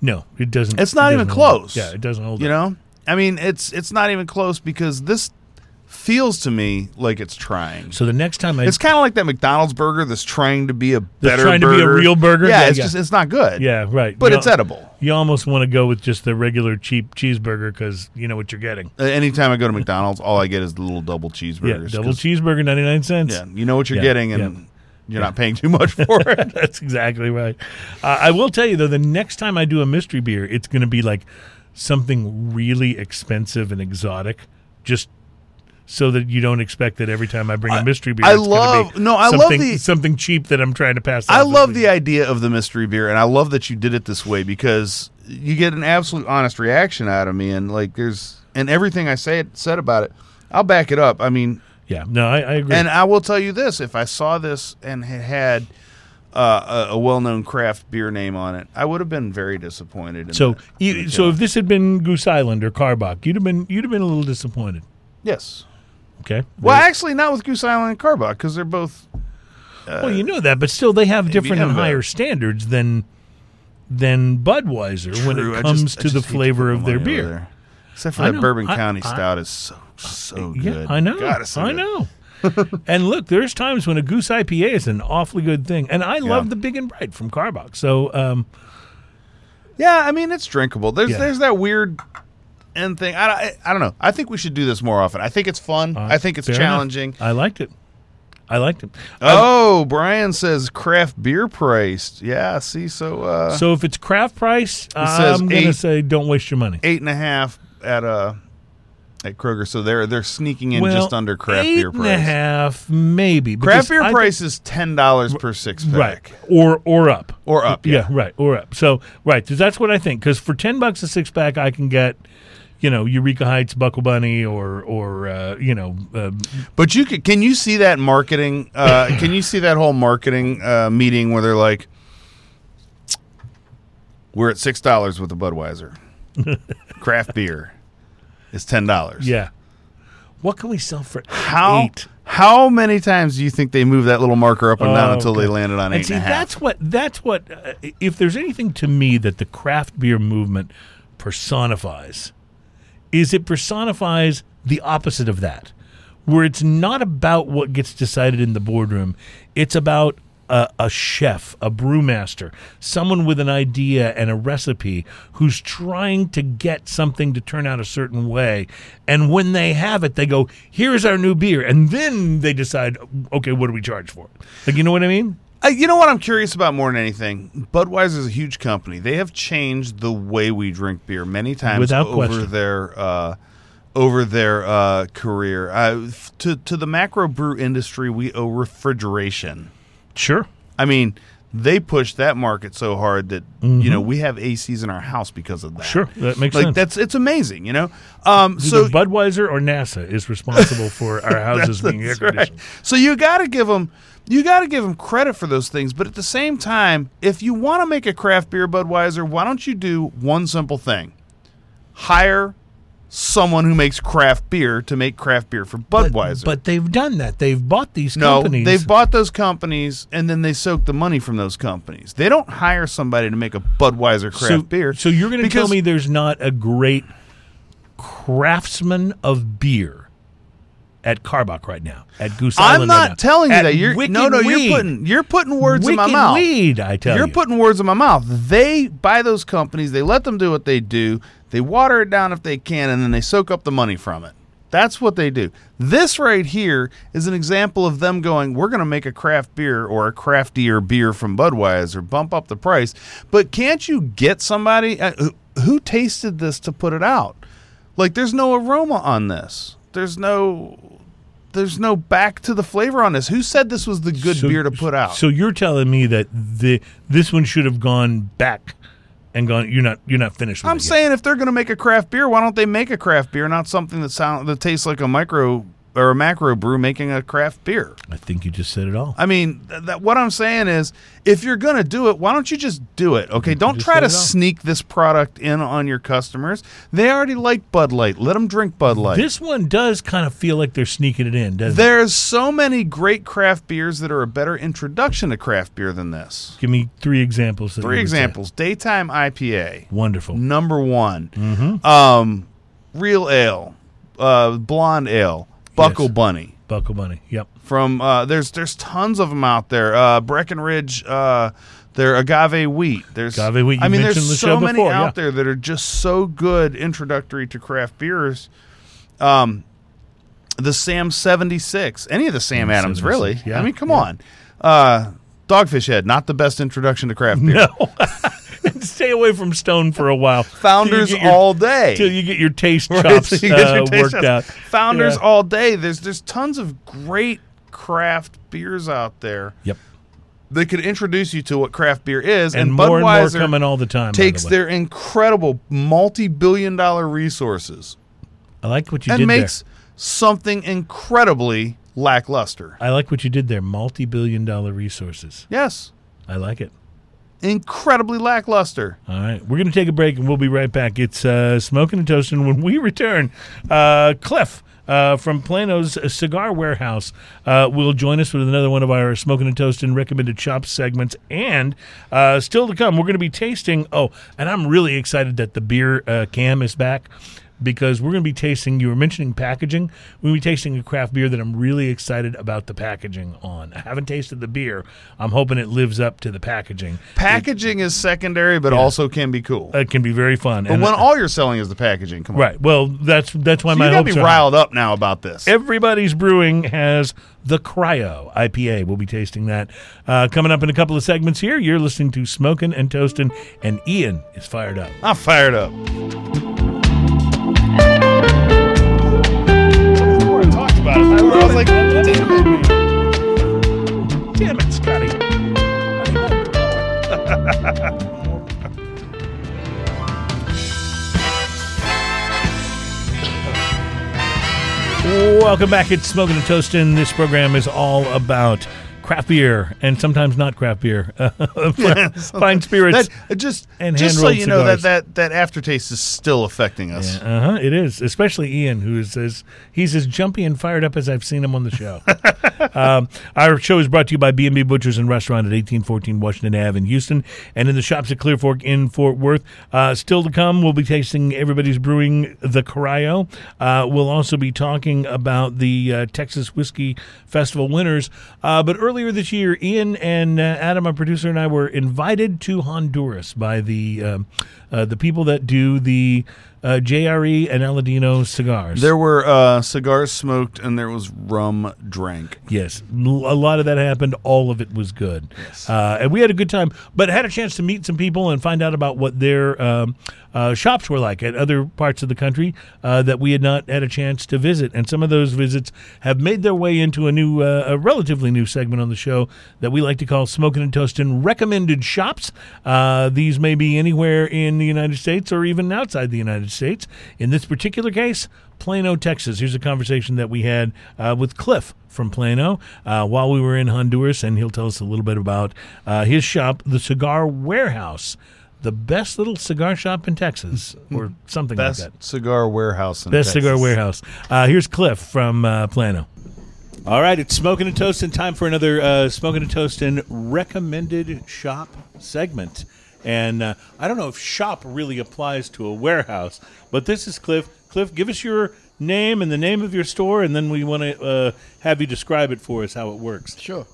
No, it doesn't. It's not it even doesn't hold up. close. Yeah, it doesn't hold. You up. know, I mean, it's it's not even close because this feels to me like it's trying. So the next time I It's kind of like that McDonald's burger that's trying to be a better trying to be a real burger? Yeah, Yeah, it's yeah. just it's not good. yeah, right. but You it's edible. You almost want to go with just the regular cheap cheeseburger because you know what you're getting. Uh, Anytime I go to McDonald's, all I get is the little double Yeah, cheeseburgers. double 'cause- cheeseburger, ninety nine cents. Yeah, you know what you're Yeah, getting, and yeah. you're not paying too much for it. That's exactly right. Uh, I will tell you though, the next time I do a mystery beer, it's going to be like something really expensive and exotic, just so that you don't expect that every time I bring a mystery beer. I love- no, I love the- something cheap that I'm trying to pass. I love the idea of the mystery beer, and I love that you did it this way because you get an absolute honest reaction out of me, and like there's and everything I say said about it, I'll back it up. I mean, Yeah, no, I, I agree. and I will tell you this: if I saw this and had had uh, a, a well-known craft beer name on it, I would have been very disappointed. In so, you, so if this had been Goose Island or Karbach, you'd have been you'd have been a little disappointed. yes, Okay. well, actually, not with Goose Island and Karbach because they're both. well, you know that, but still, they have different and higher better. standards than than Budweiser when it comes just- to the to flavor of their beer. there. Except for I that know. Bourbon I- County I- Stout is so so good. Yeah, I know. God, I good. know. and look, there's times when a goose IPA is an awfully good thing, and I love Yeah. the Big and Bright from Karbach. So, um, Yeah, I mean it's drinkable. There's Yeah. there's that weird end thing. I, I I don't know. I think we should do this more often. I think it's fun. uh, I think it's fair enough. challenging. I liked it. I liked it. Oh, Brian says craft beer priced. Yeah, see, so uh, so if it's craft price, I'm gonna say don't waste your money. eight and a half at uh at Kroger. So they're they're sneaking in well, just under craft eight beer and a price. half, maybe. Craft beer I price is ten dollars per six pack, right, or or up. or up. Yeah. Yeah. right, or up. So right, that's what I think. Because for ten bucks a six pack, I can get, you know, Eureka Heights, Buckle Bunny, or or uh, you know, uh, But you could, can you see that marketing? Uh, can you see that whole marketing uh, meeting where they're like, "We're at six dollars with a Budweiser, craft beer is ten dollars." yeah. What can we sell for How eight? how many times do you think they move that little marker up and down Oh, until they landed on And eight see, and a half? that's what that's what. Uh, if there's anything to me that the craft beer movement personifies, is it personifies the opposite of that, where it's not about what gets decided in the boardroom, it's about a, a chef, a brewmaster, someone with an idea and a recipe who's trying to get something to turn out a certain way. And when they have it, they go, here's our new beer. And then they decide, okay, what do we charge for it? Like, you know what I mean? Uh, you know what I'm curious about more than anything? Budweiser is a huge company. They have changed the way we drink beer many times Without over question. their uh, over their uh, career. Uh, to to the macro brew industry, we owe refrigeration. Sure. I mean, they pushed that market so hard that you know we have ACs in our house because of that. Mm-hmm. Sure. That makes like sense. that's it's amazing. You know, um, So Budweiser or NASA is responsible for our houses being air That's right. conditioned. So you got to give them you got to give them credit for those things, but at the same time, if you want to make a craft beer Budweiser, why don't you do one simple thing? Hire someone who makes craft beer to make craft beer for Budweiser. But they've done that. They've bought these no, companies. they've bought those companies and then they soak the money from those companies. They don't hire somebody to make a Budweiser craft so, beer. So you're going to tell me there's not a great craftsman of beer at Karbach right now at Goose Island. I'm Island right not telling you At that. You're Wicked no, no. Weed. You're putting you're putting words in my mouth. Weed, I tell You're you. putting words in my mouth. They buy those companies, they let them do what they do, they water it down if they can, and then they soak up the money from it. That's what they do. This right here is an example of them going, we're going to make a craft beer or a craftier beer from Budweiser, bump up the price. But can't you get somebody uh, who, who tasted this to put it out? Like, there's no aroma on this. There's no. There's no back to the flavor on this. Who said this was the good So- beer to put out? So you're telling me that the this one should have gone back and gone. You're not. You're not finished. With I'm saying if they're going to make a craft beer, why don't they make a craft beer, not something that sound that tastes like a micro or a macro brew making a craft beer. I think you just said it all. I mean, th- that what I'm saying is, if you're gonna do it, why don't you just do it? Okay, don't try to sneak this product in on your customers. They already like Bud Light. Let them drink Bud Light. This one does kind of feel like they're sneaking it in, doesn't it? There's so many great craft beers that are a better introduction to craft beer than this. Give me three examples. that you Three would say. examples: Daytime IPA, Wonderful. number one. Mm-hmm. Um, Real Ale, uh, Blonde Ale, Buckle Yes. Bunny. Buckle Bunny. Yep. from uh, there's there's tons of them out there. Uh, Breckenridge, uh, their agave wheat. There's Agave wheat, I mean, there's the so many before, out yeah. there that are just so good introductory to craft beers. Um, the Sam seventy six, any of the Sam Sam Adams, 76, really. yeah, I mean, come yeah. on. Uh, Dogfish Head, not the best introduction to craft beer. No. Stay away from Stone for a while. Founders you your- all day. Till you get your taste Right, chops so you uh, taste worked chops. out. Founders Yeah. all day. There's there's tons of great craft beers out there. Yep. They could introduce you to what craft beer is, And, and, more and more Budweiser coming all the time. takes the their incredible multi-billion-dollar resources I like what you and did makes something incredibly lackluster. I like what you did there. Multi-billion dollar resources. Yes, I like it. incredibly lackluster. All right, we're going to take a break and we'll be right back. It's uh, Smoking and Toasting. When we return, uh, Cliff uh, from Plano's Cigar Warehouse uh, will join us with another one of our Smoking and Toasting recommended shop segments. And uh, still to come, we're going to be tasting. Oh, and I'm really excited that the beer uh, cam is back. Because we're going to be tasting, you were mentioning packaging. We're going to be tasting a craft beer that I'm really excited about the packaging on. I haven't tasted the beer. I'm hoping it lives up to the packaging. Packaging is secondary, but also can be cool. It can be very fun. but And- when all you're selling is the packaging, come on. Right. Well, that's that's why So my you got hopes me are. riled up now about this. Everybody's Brewing has the Cryo IPA. We'll be tasting that uh, coming up in a couple of segments here. You're listening to Smoking and Toasting, and Ian is fired up. I'm fired up. About it, I was like, damn it, damn it, Scotty. Welcome back. It's Smoking and Toasting. This program is all about craft beer and sometimes not craft beer, fine, fine spirits. That, it just and just so you know that, that that aftertaste is still affecting us. Uh huh. It is, especially Ian, who is as he's as jumpy and fired up as I've seen him on the show. um, our show is brought to you by B and B Butchers and Restaurant at eighteen fourteen Washington Ave in Houston, and in the shops at Clear Fork in Fort Worth. Uh, still to come, we'll be tasting everybody's brewing the Cryo. Uh, we'll also be talking about the uh, Texas Whiskey Festival winners. Uh, but earlier this year, Ian and uh, Adam, our producer, and I were invited to Honduras by the um, uh, the people that do the uh, JRE and Aladino cigars. There were uh, cigars smoked and there was rum drank. Yes, a lot of that happened. All of it was good, uh, and we had a good time. But had a chance to meet some people and find out about what their um, uh, shops were like at other parts of the country uh, that we had not had a chance to visit. And some of those visits have made their way into a new, uh, a relatively new segment on the show that we like to call "Smoking and Toasting Recommended Shops." Uh, these may be anywhere in the United States or even outside the United States. In this particular case. Plano, Texas. Here's a conversation that we had uh, with Cliff from Plano uh, while we were in Honduras, and he'll tell us a little bit about uh, his shop, the Cigar Warehouse, the best little cigar shop in Texas, or something Best like that. cigar warehouse in Best Texas. cigar warehouse. Uh, here's Cliff from uh, Plano. All right, it's smoking and toasting time for another uh, smoking and toasting recommended shop segment. And uh, I don't know if shop really applies to a warehouse, but this is Cliff. Cliff, give us your name and the name of your store, and then we want to uh, have you describe it for us how it works. Sure.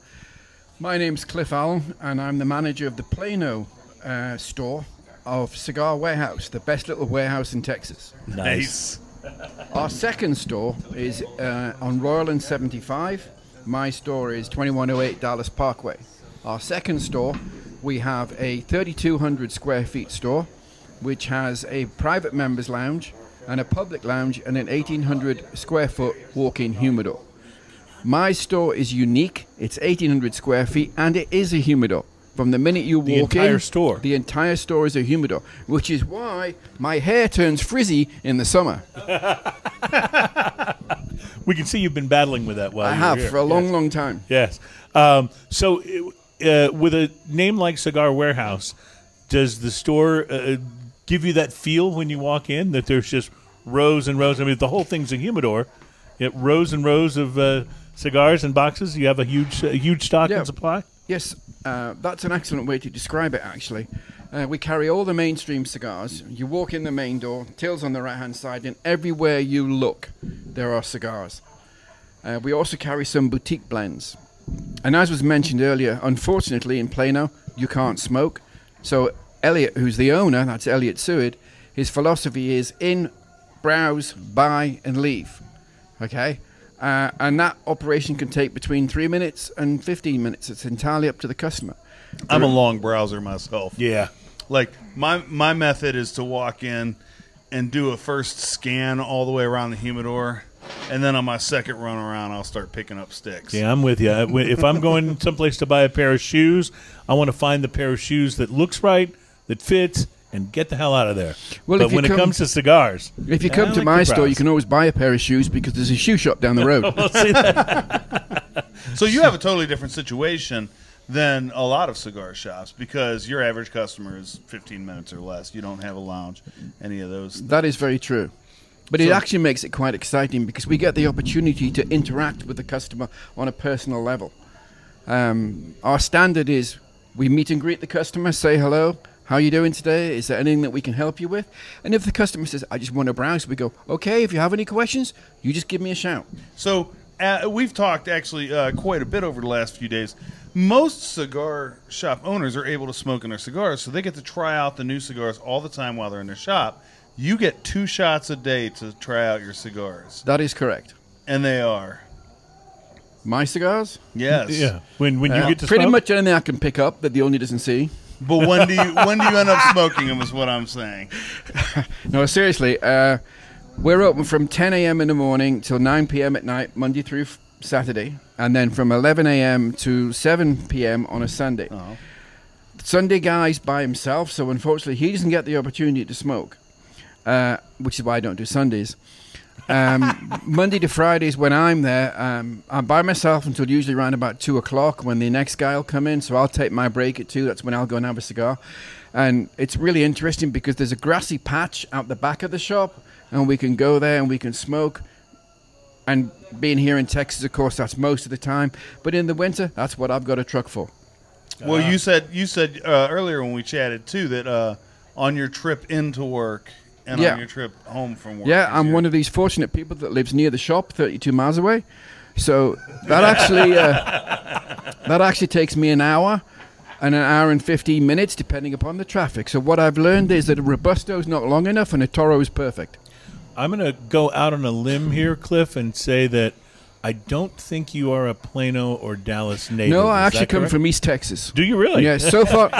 My name's Cliff Allen, and I'm the manager of the Plano uh, store of Cigar Warehouse, the best little warehouse in Texas. Nice. Our second store is uh, on Royal and 75. My store is 2108 Dallas Parkway. Our second store, we have a 3,200 square feet store, which has a private members lounge and a public lounge and an 1,800 square foot walk-in humidor. My store is unique. It's 1,800 square feet, and it is a humidor. From the minute you The walk entire in, store. the entire store is a humidor, which is why my hair turns frizzy in the summer. we can see you've been battling with that while I have here. for a long, Yes. long time. Yes. Um, so, uh, with a name like Cigar Warehouse, does the store uh, give you that feel when you walk in that there's just rows and rows? I mean, the whole thing's a humidor. It rows and rows of uh, cigars and boxes. You have a huge, a huge stock Yeah. and supply. Yes, uh, that's an excellent way to describe it, actually. Uh, we carry all the mainstream cigars. You walk in the main door, tills on the right hand side, and everywhere you look, there are cigars. Uh, we also carry some boutique blends. And as was mentioned earlier, unfortunately in Plano, you can't smoke. So, Elliot, who's the owner, that's Elliot Seward, his philosophy is in, browse, buy, and leave. Okay? Uh, and that operation can take between three minutes and 15 minutes. It's entirely up to the customer. I'm a long browser myself. Yeah. Like my my method is to walk in and do a first scan all the way around the humidor, and then on my second run around, I'll start picking up sticks. Yeah, I'm with you. If I'm going someplace to buy a pair of shoes, I want to find the pair of shoes that looks right, that fits, and get the hell out of there. Well, but if you when it come- comes to cigars, If you I come to like my store, you can always buy a pair of shoes because there's a shoe shop down the road. Well, see that? So you have a totally different situation than a lot of cigar shops because your average customer is 15 minutes or less. You don't have a lounge, any of those. that is very true. But it So- actually makes it quite exciting because we get the opportunity to interact with the customer on a personal level. Um, our standard is we meet and greet the customer, say hello. How are you doing today? Is there anything that we can help you with? And if the customer says, I just want to browse, we go, okay, if you have any questions, you just give me a shout. So uh, we've talked actually uh, quite a bit over the last few days. Most cigar shop owners are able to smoke in their cigars, so they get to try out the new cigars all the time while they're in their shop. You get two shots a day to try out your cigars, That is correct. and they are My cigars? yes. yeah. When when you Uh, get to pretty smoke? much anything I can pick up that the owner doesn't see. But when do you when do you end up smoking them? Is what I'm saying. No, seriously. Uh, we're open from 10 a.m. in the morning till 9 p.m. at night, Monday through f- Saturday, and then from 11 a.m. to 7 p.m. on a Sunday. Oh. Sunday guy's by himself, so unfortunately he doesn't get the opportunity to smoke, uh, which is why I don't do Sundays. Um, Monday to Fridays when I'm there, um, I'm by myself until usually around about two o'clock when the next guy will come in. So I'll take my break at two. That's when I'll go and have a cigar. And it's really interesting because there's a grassy patch out the back of the shop, and we can go there and we can smoke. And being here in Texas, of course, that's most of the time. But in the winter, that's what I've got a truck for. Well, you said you said uh, earlier when we chatted too that uh, on your trip into work and Yeah. on your trip home from work. Yeah, I'm one of these fortunate people that lives near the shop, 32 miles away. So that actually uh, that actually takes me an hour and an hour and 15 minutes, depending upon the traffic. So what I've learned is that a robusto is not long enough, and a toro is perfect. I'm going to go out on a limb here, Cliff, and say that I don't think you are a Plano or Dallas native. no, I actually come correct? from East Texas. Do you really? Yeah, so far,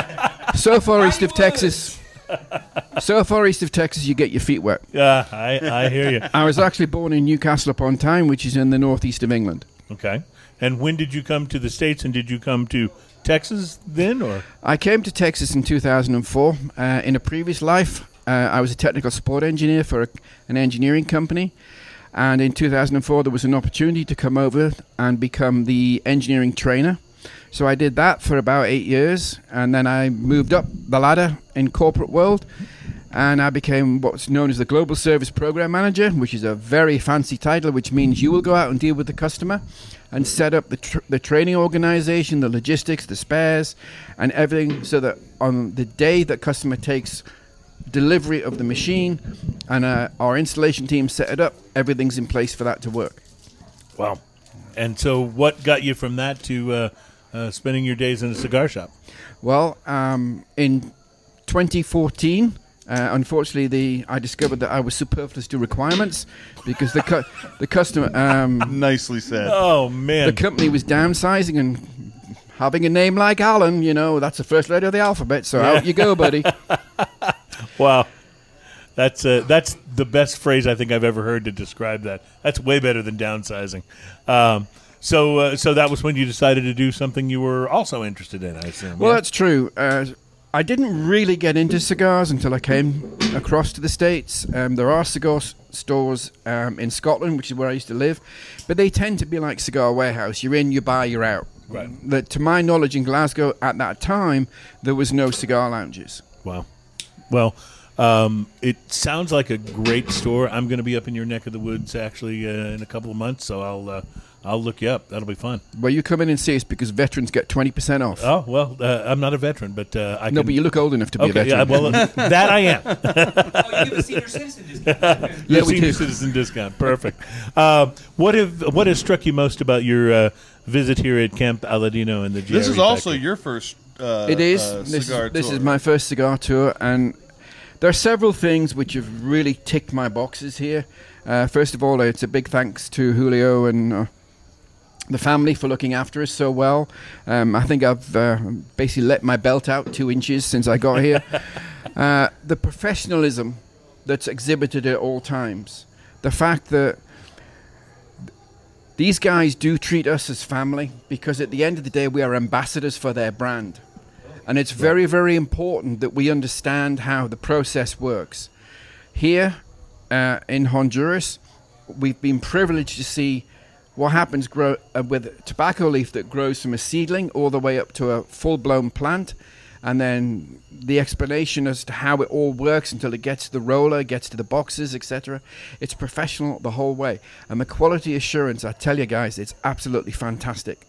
so far east of Texas. So far east of Texas, you get your feet wet. Yeah, I, I hear you. I was actually born in Newcastle upon Tyne, which is in the northeast of England. Okay. And when did you come to the States and did you come to Texas then or? I came to Texas in 2004. Uh, in a previous life, uh, I was a technical support engineer for a, an engineering company. And in 2004, there was an opportunity to come over and become the engineering trainer. So I did that for about eight years. And then I moved up the ladder in corporate world. And I became what's known as the Global Service Program Manager, which is a very fancy title, which means you will go out and deal with the customer and set up the, tr- the training organization, the logistics, the spares, and everything so that on the day that customer takes delivery of the machine and uh, our installation team set it up, everything's in place for that to work. Wow. And so what got you from that to uh, uh, spending your days in a cigar shop? Well, um, in 2014, uh, unfortunately, the I discovered that I was superfluous to requirements because the cu- the customer um, Nicely said. Oh, man. the company was downsizing and having a name like Alan, you know, that's the first letter of the alphabet. So out you go, buddy. Wow. That's uh, that's the best phrase I think I've ever heard to describe that. That's way better than downsizing. Um, so uh, so that was when you decided to do something you were also interested in, I assume. Well, yeah? that's true. Uh, I didn't really get into cigars until I came across to the States. Um, there are cigar s- stores um, in Scotland, which is where I used to live, but they tend to be like Cigar Warehouse. You're in, you buy, you're out. Right. That, to my knowledge, in Glasgow at that time, there was no cigar lounges. Wow. Well, um, it sounds like a great store. I'm going to be up in your neck of the woods actually uh, in a couple of months, so I'll uh, I'll look you up. That'll be fun. Well, you come in and see us because veterans get 20% off. Oh well, uh, I'm not a veteran, but uh, I no, can. but you look old enough to be a veteran. yeah, well, uh, that I am. Oh, you give a senior citizen discount. Yeah, The senior do. citizen discount. Perfect. Uh, what have what has struck you most about your uh, visit here at Camp Aladino in the JRE This is also factory? your first. Uh, It is. uh, this is, this tour. is my first cigar tour, and there are several things which have really ticked my boxes here. Uh, first of all, it's a big thanks to Julio and uh, the family for looking after us so well. Um, I think I've uh, basically let my belt out two inches since I got here. uh, the professionalism that's exhibited at all times, the fact that these guys do treat us as family because at the end of the day, we are ambassadors for their brand. And it's very, very important that we understand how the process works. Here uh, in Honduras, we've been privileged to see what happens grow, uh, with tobacco leaf that grows from a seedling all the way up to a full blown plant. And then the explanation as to how it all works until it gets to the roller, gets to the boxes, etc. It's professional the whole way. And the quality assurance, I tell you guys, it's absolutely fantastic.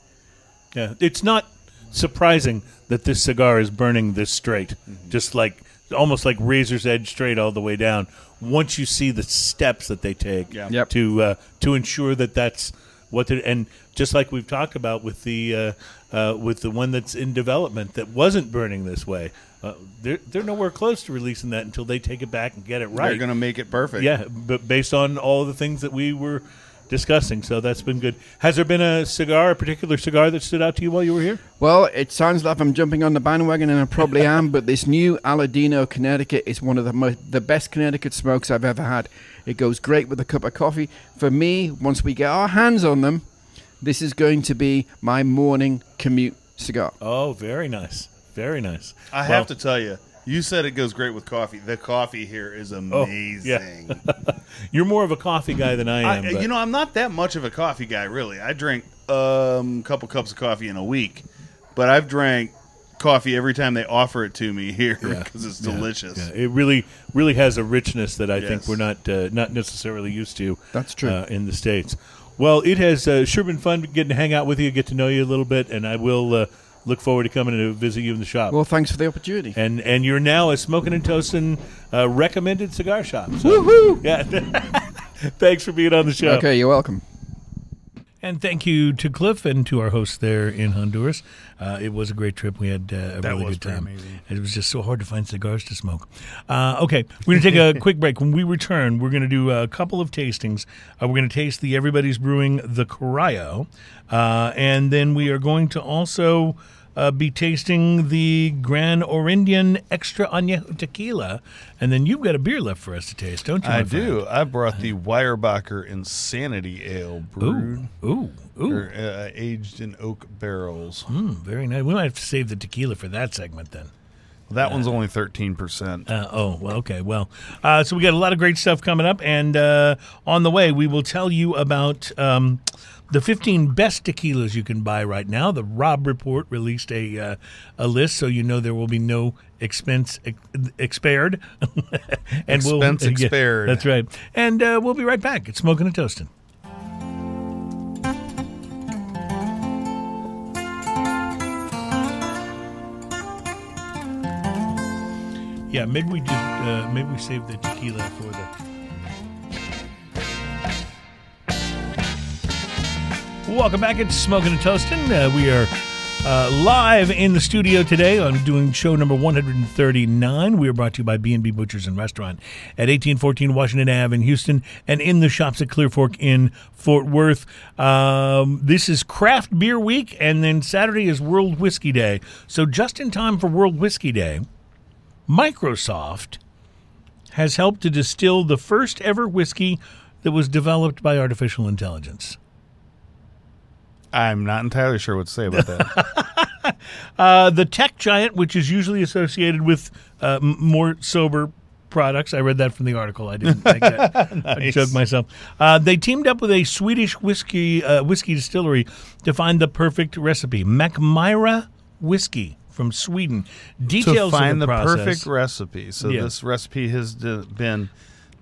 Yeah, it's not surprising that this cigar is burning this straight, just like almost like razor's edge straight all the way down. Once you see the steps that they take Yeah. Yep. to uh, to ensure that that's what they're and just like we've talked about with the uh, uh, with the one that's in development that wasn't burning this way, uh, they're they're nowhere close to releasing that until they take it back and get it right. They're going to make it perfect. Yeah, but based on all the things that we were discussing, so that's been good. Has there been a cigar, a particular cigar that stood out to you while you were here? Well, it sounds like I'm jumping on the bandwagon, and I probably am. But this new Aladino Connecticut is one of the mo- the best Connecticut smokes I've ever had. It goes great with a cup of coffee. For me, once we get our hands on them, this is going to be my morning commute cigar. Oh, very nice, very nice. I Well, have to tell you, you said it goes great with coffee. The coffee here is Oh, amazing. You're more of a coffee guy than I I, am. but- you know, I'm not that much of a coffee guy, really. I drink um, a couple cups of coffee in a week, but I've drank coffee every time they offer it to me here Yeah. because it's delicious. yeah, it really, really has a richness that I think we're not uh, not necessarily used to. That's true. uh, in the states. Well, it has uh, sure been fun getting to hang out with you, get to know you a little bit, and I will uh, look forward to coming to visit you in the shop. Well, thanks for the opportunity. and and you're now a smoking and toasting uh, recommended cigar shop. So, Woohoo! Yeah. Thanks for being on the show. Okay, you're welcome. And thank you to Cliff and to our hosts there in Honduras. Uh, it was a great trip. We had uh, a That really good time. amazing. It was just so hard to find cigars to smoke. Uh, okay, we're going to take a quick break. When we return, we're going to do a couple of tastings. Uh, we're going to taste the Everybody's Brewing the Cryo, uh, and then we are going to also uh, be tasting the Gran Orendain Extra Añejo Tequila. And then you've got a beer left for us to taste, don't you? I do. I brought the Weyerbacher Insanity Ale brewed? Ooh, ooh, ooh. or uh, aged in oak barrels. Mm, very nice. We might have to save the tequila for that segment then. That one's only thirteen percent. Uh, oh, well, okay. Well, uh, so we got a lot of great stuff coming up, and uh, on the way, we will tell you about um, the 15 best tequilas you can buy right now. The Robb Report released a uh, a list, so you know there will be no expense ex- expired. and Expense yeah, expired. that's right. And uh, we'll be right back. It's Smoking and Toasting. Yeah, maybe we just uh, maybe we save the tequila for the. Welcome back. It's Smoking and Toasting. Uh, we are uh, live in the studio today. I'm doing show number 139. We are brought to you by B&B Butchers and Restaurant at 1814 Washington Ave in Houston and in the shops at Clear Fork in Fort Worth. Um, this is Craft Beer Week, and then Saturday is World Whiskey Day. So just in time for World Whiskey Day, Microsoft has helped to distill the first ever whiskey that was developed by artificial intelligence. I'm not entirely sure what to say about that. Uh, the tech giant, which is usually associated with uh, m- more sober products. I read that from the article. I didn't make that. I joked myself. Uh, they teamed up with a Swedish whiskey uh, whiskey distillery to find the perfect recipe. Mackmyra whiskey from Sweden. to Details find of the the, perfect recipe. So Yeah. this recipe has d- been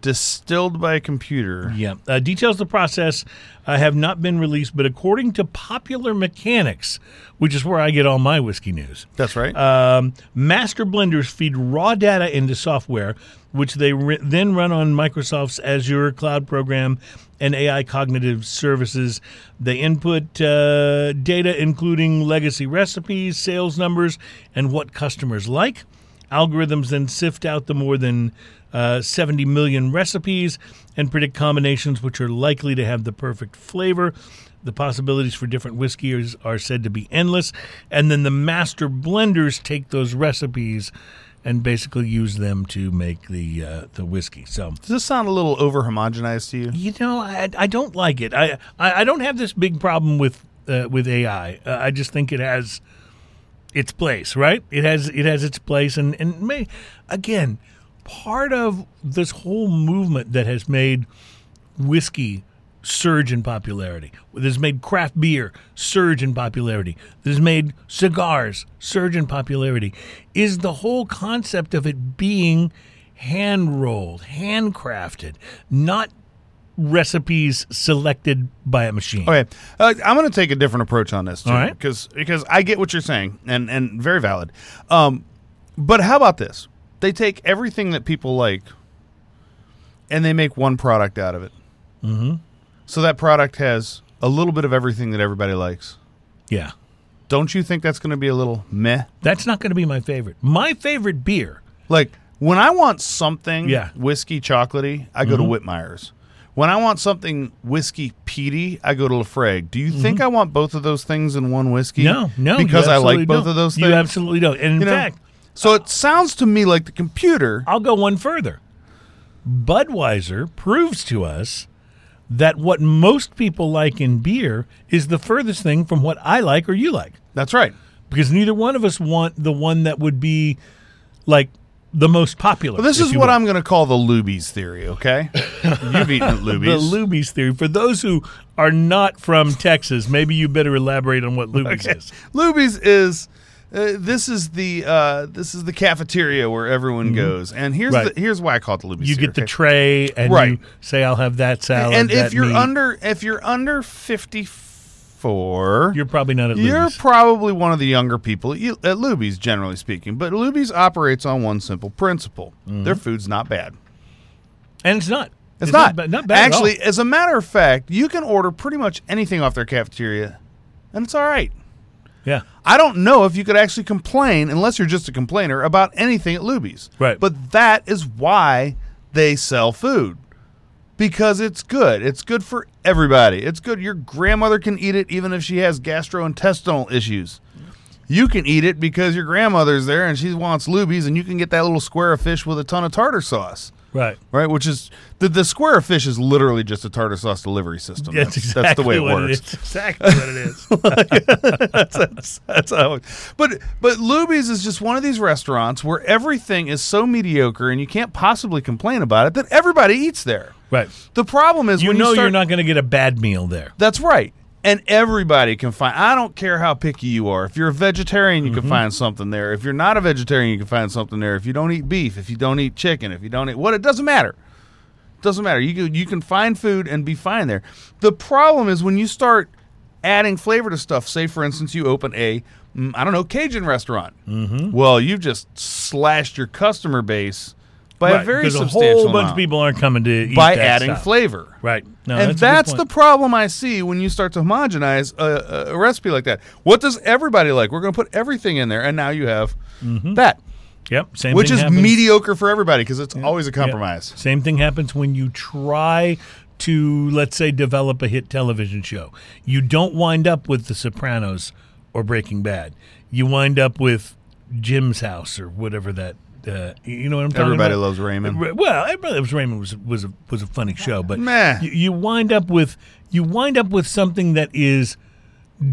distilled by a computer. Yeah. Uh, details of the process uh, have not been released, but according to Popular Mechanics, which is where I get all my whiskey news, That's right. um, master blenders feed raw data into software, which they ri then run on Microsoft's Azure cloud program and AI cognitive services. They input uh, data including legacy recipes, sales numbers, and what customers like. Algorithms then sift out the more than uh, 70 million recipes and predict combinations which are likely to have the perfect flavor. The possibilities for different whiskeys are said to be endless. And then the master blenders take those recipes and basically use them to make the uh, the whiskey. So Does this sound a little over homogenized to you? you know, I, I don't like it. I, I I don't have this big problem with uh, with AI. Uh, I just think it has its place, right? It has it has its place, and and may, again, part of this whole movement that has made whiskey surge in popularity, that has made craft beer surge in popularity, that has made cigars surge in popularity, is the whole concept of it being hand rolled, handcrafted, not recipes selected by a machine. Okay, uh, I'm going to take a different approach on this too, All right. because because I get what you're saying and and very valid. Um, but how about this? They take everything that people like, and they make one product out of it. Mm-hmm. So that product has a little bit of everything that everybody likes. Yeah. Don't you think that's going to be a little meh? That's not going to be my favorite. My favorite beer. Like when I want something Yeah. Mm-hmm. whiskey chocolatey, I go to Whitmire's. When I want something whiskey peaty, I go to Laphroaig. Do you think I want both of those things in one whiskey? Mm-hmm. No, no. because I like both don't. of those things. You absolutely don't. And in You know? So it sounds to me like the computer. I'll go one further. Budweiser proves to us that what most people like in beer is the furthest thing from what I like or you like. That's right. Because neither one of us want the one that would be like the most popular. Well, this is what will. I'm going to call the Luby's theory. Okay, you've eaten at the Luby's. Luby's theory. For those who are not from Texas, maybe you better elaborate on what Luby's is. Luby's is uh, this is the uh, this is the cafeteria where everyone goes, and here's Mm-hmm. Right. the, here's why I call it the Luby's. You get the okay? tray and Right. you say, "I'll have that salad." and if that you're meat." under if you're under 54 you're probably not at you're probably one of the younger people at, Luby's generally speaking but Luby's operates on one simple principle Mm-hmm. their food's not bad and it's not. it's, not, ba- not bad. at all. actually as a matter of fact you can order pretty much anything off their cafeteria and it's all right yeah. I don't know if you could actually complain, unless you're just a complainer, about anything at Luby's. Right. But that is why they sell food. Because it's good. It's good for everybody. It's good. Your grandmother can eat it even if she has gastrointestinal issues. You can eat it because your grandmother's there and she wants Luby's, and you can get that little square of fish with a ton of tartar sauce. Right. Right, which is the the square of fish is literally just a tartar sauce delivery system. That's, That's, exactly that's the way it what works. It is. Exactly what it is. that's, that's how. It, but but Luby's is just one of these restaurants where everything is so mediocre and you can't possibly complain about it that everybody eats there. right. The problem is You when know you start, you're not going to get a bad meal there. That's right. And everybody can find. I don't care how picky you are. If you're a vegetarian, you Mm-hmm. can find something there. If you're not a vegetarian, you can find something there. If you don't eat beef, if you don't eat chicken, if you don't eat what, it doesn't matter. it Doesn't matter. You can, you can find food and be fine there. The problem is when you start adding flavor to stuff. Say, for instance, you open a mm, don't know Cajun restaurant. Mm-hmm. Well, you've just slashed your customer base by right. a very because a substantial whole bunch amount of people aren't coming to eat by adding stuff. flavor. Right. No, and good that's, the problem I see when you start to homogenize a, a, recipe like that. What does everybody like? We're going to put everything in there, and now you have Mm-hmm. that, Yep. Same thing. which is happens- mediocre for everybody because it's always a compromise. Same thing happens when you try to, let's say, develop a hit television show. You don't wind up with The Sopranos or Breaking Bad. You wind up with Jim's House or whatever that. Uh, you know what I'm talking Everybody about? Everybody loves Raymond. Well, everybody loves Raymond was was a, was a funny show, but. You, you wind up with you wind up with something that is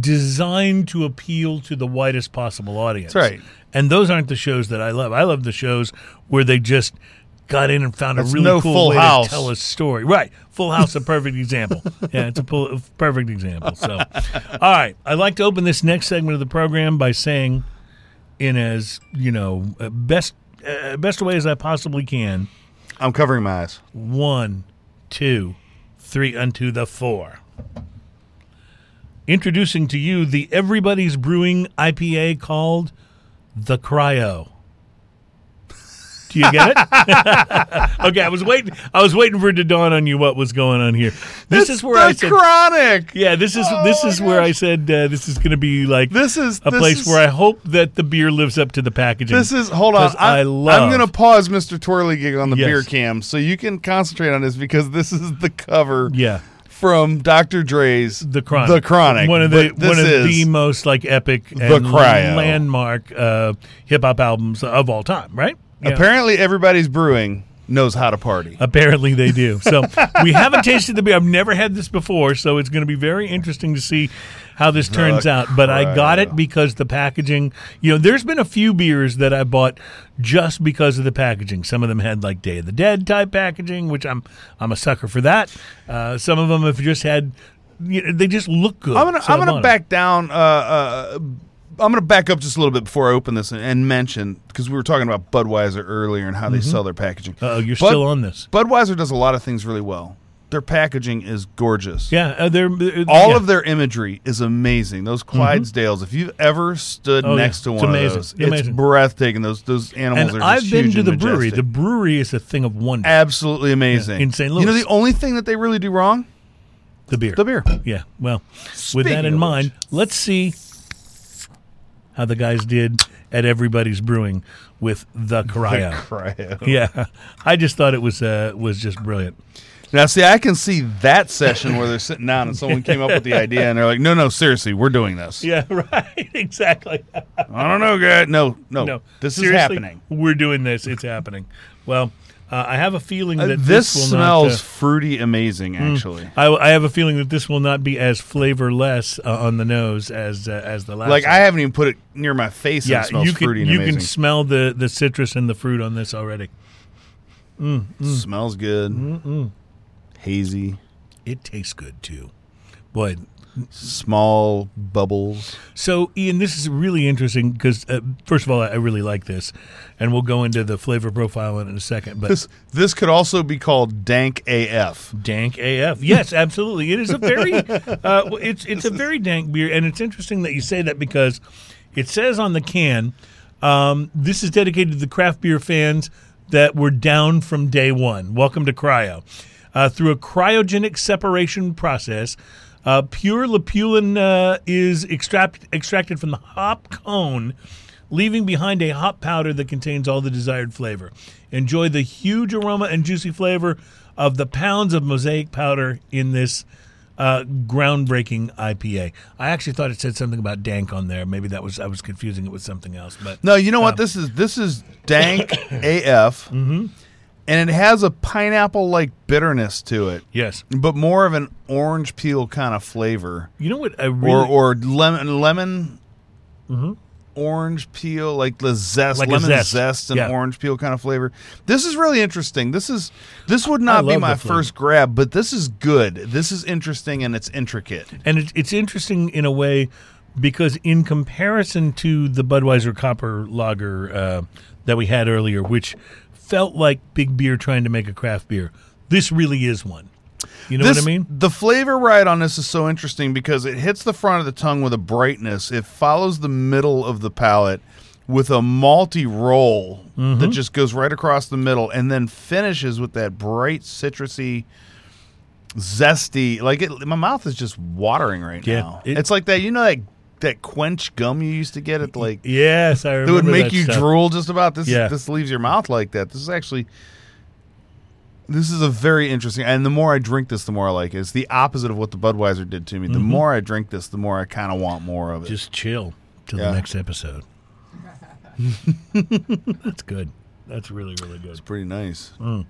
designed to appeal to the widest possible audience. That's right. And those aren't the shows that I love. I love the shows where they just got in and found That's a really no cool Full way House. to tell a story. Right. Full House, a perfect example. Yeah, it's a pull, perfect example. So, all right. I'd like to open this next segment of the program by saying, in as, you know, uh, best, uh, best way as I possibly can, I'm covering my eyes. one, two, three, unto the four. Introducing to you the Everybody's Brewing IPA called the Cryo. Do you get it? okay, I was waiting. I was waiting for it to dawn on you what was going on here. This It's is where I said, chronic. yeah, this is Oh this is where I said uh, this is going to be like This is a this place is, where I hope that the beer lives up to the packaging. This is hold on. I I'm, love- I'm going to pause Mr. Twirlygig on the Yes. beer cam so you can concentrate on this because this is the cover yeah. from Dr. Dre's the chronic, The Chronic. one of the one of the most like epic The and Cryo. landmark uh, hip hop albums of all time, right? Yeah. apparently everybody's brewing knows how to party. Apparently they do. So we haven't tasted the beer. I've never had this before, so it's going to be very interesting to see how this turns out. But I got it because the packaging. You know, there's been a few beers that I bought just because of the packaging. Some of them had like Day of the Dead type packaging, which I'm I'm a sucker for that. Uh, some of them have just had. You know, they just look good. I'm gonna so I'm gonna back down. Uh, uh, I'm gonna back up just a little bit before I open this and, and mention because we were talking about Budweiser earlier and how they sell their packaging. Uh-oh, you're Bud- still on this. Budweiser does a lot of things really well. Their packaging is gorgeous. Yeah, uh, they're uh, All yeah. of their imagery is amazing. Those Clydesdales, if you've ever stood Oh, yeah. next to It's one amazing. of those, It's amazing. it's breathtaking. Those those animals And are I've been to the brewery. The brewery is a thing of wonder. Absolutely amazing. Yeah, in St. You know the only thing that they really do wrong? the beer. The beer. Yeah. Well, with that in mind, let's see how the guys did at Everybody's Brewing with the Cryo. Cryo. yeah, I just thought it was uh, was just brilliant. Now, see, I can see that session where they're sitting down and someone came up with the idea and they're like, "No, no, seriously, we're doing this." Yeah, right. exactly. I don't know, guy. No, no, no, this seriously, is happening. We're doing this. It's happening. Well, uh, I have a feeling Uh, that this, will smells Not, uh, fruity, amazing. Actually, I, I have a feeling that this will not be as flavorless uh, on the nose as uh, as the last. like one. I haven't even put it near my face. and yeah, it smells you can fruity and you amazing. can smell the the citrus and the fruit on this already. Smells good. Hazy, It tastes good too. Boy, small bubbles. so Ian, this is really interesting because uh, first of all, I really like this, and we'll go into the flavor profile in a second. But This this could also be called dank AF. dank AF, yes, absolutely. It is a very uh, it's it's a very dank beer, and it's interesting that you say that because it says on the can, um, this is dedicated to the craft beer fans that were down from day one. Welcome to Cryo. Uh, through a cryogenic separation process, uh, pure lupulin uh, is extract, extracted from the hop cone, leaving behind a hop powder that contains all the desired flavor. Enjoy the huge aroma and juicy flavor of the pounds of mosaic powder in this uh, groundbreaking IPA. I actually thought it said something about dank on there. Maybe that was I was confusing it with something else. But No, you know Um, what? This is this is dank AF, Mm-hmm. And it has a pineapple like bitterness to it, yes, but more of an orange peel kind of flavor, you know what I really Mm-hmm. or or lemon lemon. Orange peel, like the zest, Like lemon zest. zest, and Yeah. orange peel kind of flavor. This is really interesting. This is this would not be my first grab, but this is good. This is interesting and it's intricate. and it, it's interesting in a way because in comparison to the Budweiser Copper Lager uh, that we had earlier, which felt like big beer trying to make a craft beer, this really is one. You know This- what I mean? The flavor ride on this is so interesting because it hits the front of the tongue with a brightness. It follows the middle of the palate with a malty roll Mm-hmm. that just goes right across the middle and then finishes with that bright citrusy zesty like it my mouth is just watering right Yeah, now. it- it's like that you know that that quench gum you used to get at like Yes, I remember that remember would make that you stuff. drool just about this Yeah. this leaves your mouth like that this is actually this is a very interesting and the more i drink this the more i like it it's the opposite of what the budweiser did to me the more i drink this the more i kind of want more of it Mm-hmm. Just chill till Yeah. the next episode. That's good. That's really really good. It's pretty nice. Mm.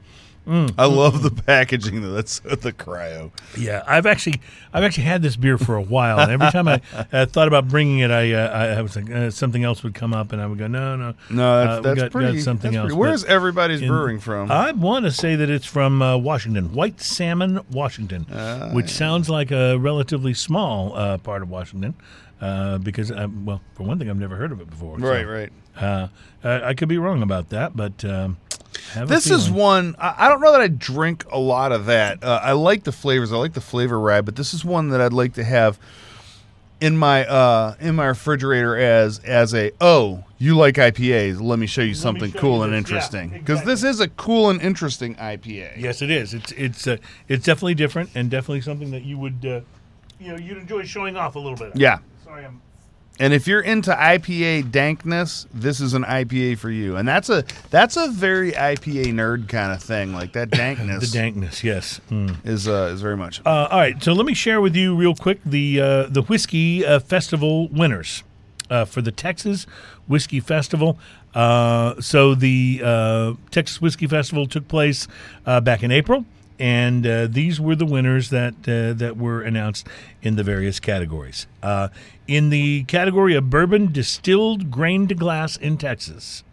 I love the packaging though. That's the cryo. Yeah, I've actually I've actually had this beer for a while, and every time I uh, thought about bringing it, I uh, I was like uh, something else would come up, and I would go no no No, that's, uh, that's got, pretty. got something that's else. pretty- Where's everybody's in- brewing from? I want to say that it's from uh, Washington, White Salmon, Washington, Ah, which sounds like a relatively small uh, part of Washington. Uh, because, I, well, for one thing, I've never heard of it before. so, right, right. Uh, I, I could be wrong about that, but um, I have This is one. I, don't know that I drink a lot of that. Uh, I like the flavors. I like the flavor rye, but this is one that I'd like to have in my uh, in my refrigerator as as a oh you like IPAs. Let me show you something show cool you and this. Yeah, interesting because this is a cool and interesting IPA. Yes, it is. It's it's uh, it's definitely different and definitely something that you would uh, you know you'd enjoy showing off a little bit. Yeah. Sorry, I'm. And if you're into IPA dankness, this is an IPA for you. And that's a that's a very IPA nerd kind of thing. Like that dankness The dankness, yes. Mm. is uh, is very much. Uh, all right, so let me share with you real quick the uh, the whiskey uh, festival winners uh, for the Texas Whiskey Festival. Uh, so the uh, Texas Whiskey Festival took place uh, back in April, and uh, these were the winners that uh, that were announced in the various categories. Uh, in the category of bourbon distilled grain to glass in Texas,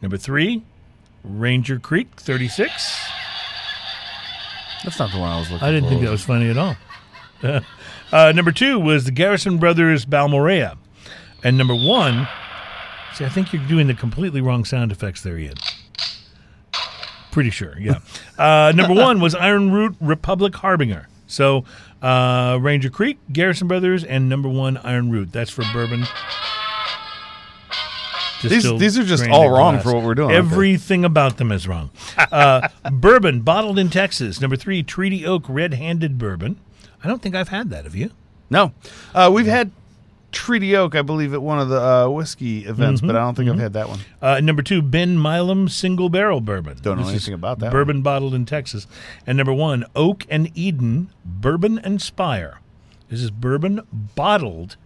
number three, Ranger Creek, thirty six. that's not the one I was looking. I didn't for. think that was funny at all. uh, number two was the Garrison Brothers Balmorhea. And number one, see, I think you're doing the completely wrong sound effects there, Ian. Pretty sure, yeah. Uh, number one was Iron Root Republic Harbinger. So uh, Ranger Creek, Garrison Brothers, and number one Iron Root. That's for bourbon. These these are just all wrong glass. for what we're doing. Everything about them is wrong. Uh, bourbon bottled in Texas. Number three, Treaty Oak Red Handed Bourbon. I don't think I've had that. Have you? No, uh, we've had Treaty Oak, I believe, at one of the uh, whiskey events, but I don't think I've had that one. Uh, number two, Ben Milam Single Barrel Bourbon. Don't know This anything about that Bourbon bottled in Texas. And number one, Oak and Eden Bourbon and Spire. This is bourbon bottled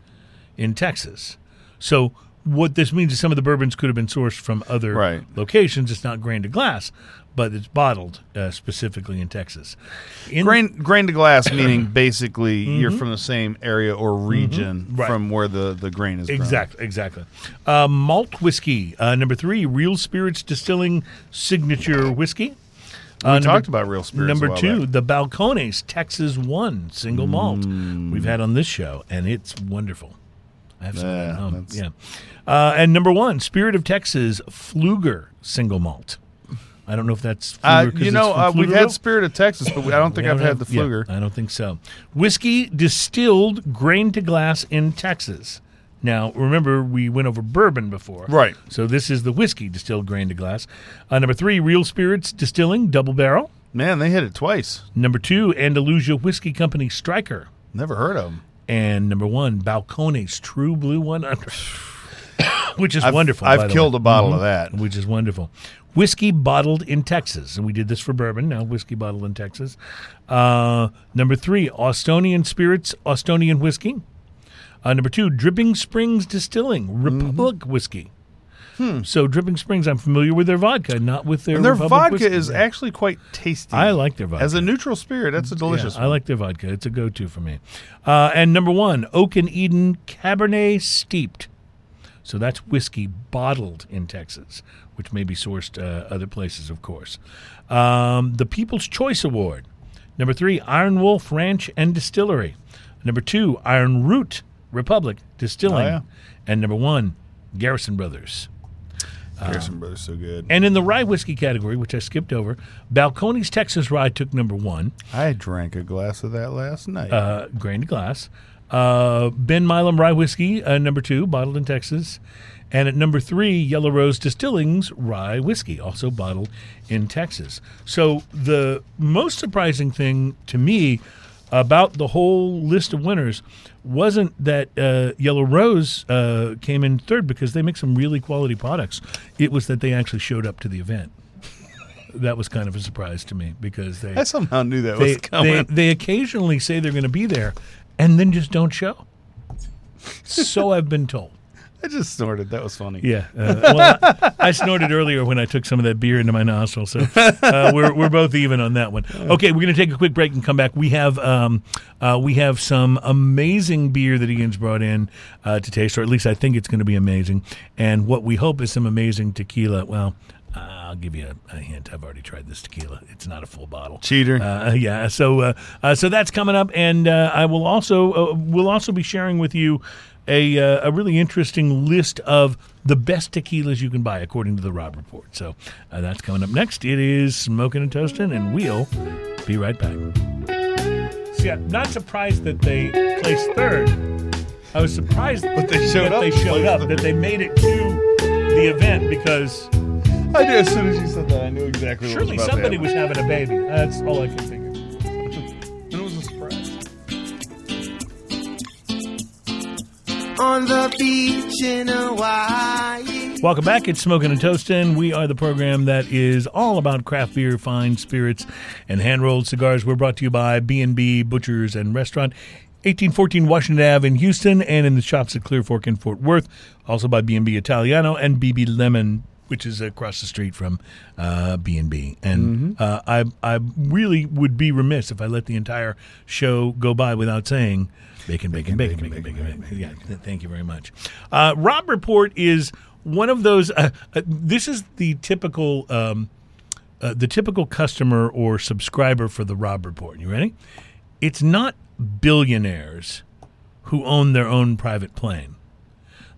in Texas. So what this means is some of the bourbons could have been sourced from other Right. locations. It's not grain to glass, but it's bottled uh, specifically in Texas. In, Grain grain to glass, meaning basically you're from the same area or region Mm-hmm. Right. from where the, the grain is grown. Exactly, exactly. Uh, malt whiskey. Uh, number three, Real Spirits Distilling Signature Whiskey. We Uh, talked number- about real spirits. Number two, back. the Balcones Texas One Single Malt. Mm. We've had on this show, and it's wonderful. I have some Yeah. Yeah. Uh, and number one, Spirit of Texas Fluger Single Malt. I don't know if that's Uh, you know, uh, we've had Spirit of Texas, but we, I don't think I've had the have- yeah, I don't think so. Whiskey distilled grain to glass in Texas. Now, remember, we went over bourbon before. Right. So this is the whiskey distilled grain to glass. Uh, number three, Real Spirits Distilling Double Barrel. Man, they hit it twice. Number two, Andalusia Whiskey Company Stryker. Never heard of them. And number one, Balcones True Blue 100, which is I've, wonderful. I've by the killed way. a bottle of that. which is wonderful. Whiskey bottled in Texas, and we did this for bourbon. Now whiskey bottled in Texas. Uh, number three, Austonian Spirits, Austonian whiskey. Uh, number two, Dripping Springs Distilling, Republic Mm-hmm. whiskey. So Dripping Springs, I'm familiar with their vodka, not with their Hmm. And their Republic vodka whiskey. is actually quite tasty. I like their vodka. As a neutral spirit, that's a delicious Yeah, one. I like their vodka. It's a go-to for me. Uh, and number one, Oak and Eden Cabernet Steeped. So that's whiskey bottled in Texas, which may be sourced uh, other places, of course. Um, the People's Choice Award. Number three, Iron Wolf Ranch and Distillery. Number two, Iron Root Republic Distilling. Oh, yeah. And number one, Garrison Brothers. Garrison Brothers so good. And in the rye whiskey category, which I skipped over, Balcones Texas Rye took number one. I drank a glass of that last night. uh, grain to glass. Uh, ben Milam Rye Whiskey, uh, number two, bottled in Texas. And at number three, Yellow Rose Distilling's Rye Whiskey, also bottled in Texas. So the most surprising thing to me about the whole list of winners wasn't that uh, Yellow Rose uh, came in third because they make some really quality products. It was that they actually showed up to the event. That was kind of a surprise to me because they I somehow knew that they, was coming. they, they occasionally say they're going to be there and then just don't show. so I've been told. I just snorted. That was funny. Yeah. Uh, well, I, snorted earlier when I took some of that beer into my nostril, so uh, we're, we're both even on that one. Okay, we're going to take a quick break and come back. We have um, uh, we have some amazing beer that Ian's brought in uh, to taste, or at least I think it's going to be amazing. And what we hope is some amazing tequila. Well, I'll give you a, a hint. I've already tried this tequila. It's not a full bottle. Cheater. Uh, yeah. So uh, uh, so that's coming up, and uh, I will also uh, we'll also be sharing with you a uh, a really interesting list of the best tequilas you can buy according to the Robb Report. So uh, that's coming up next. It is smoking and toasting, and we'll be right back. See, I'm not surprised that they placed third. I was surprised But they showed that up they showed up, that they made it to the event because I knew as soon as you said that, I knew exactly what surely was about somebody to was having a baby. That's all I can figure. happen. It was a surprise. on the beach in Hawaii. Welcome back. It's Smoking and Toasting. We are the program that is all about craft beer, fine spirits, and hand-rolled cigars. We're brought to you by B&B Butchers and Restaurant, 1814 Washington Ave in Houston, and in the shops at Clear Fork in Fort Worth. Also by B&B Italiano and BB Lemon, which is across the street from uh, B&B. And uh, I, I really would be remiss if I let the entire show go by without saying bacon, bacon, bacon, bacon, bacon. bacon, Yeah, th- thank you very much. Uh, Robb Report is one of those. Uh, uh, this is the typical, um, uh, the typical customer or subscriber for the Robb Report. You ready? It's not billionaires who own their own private plane.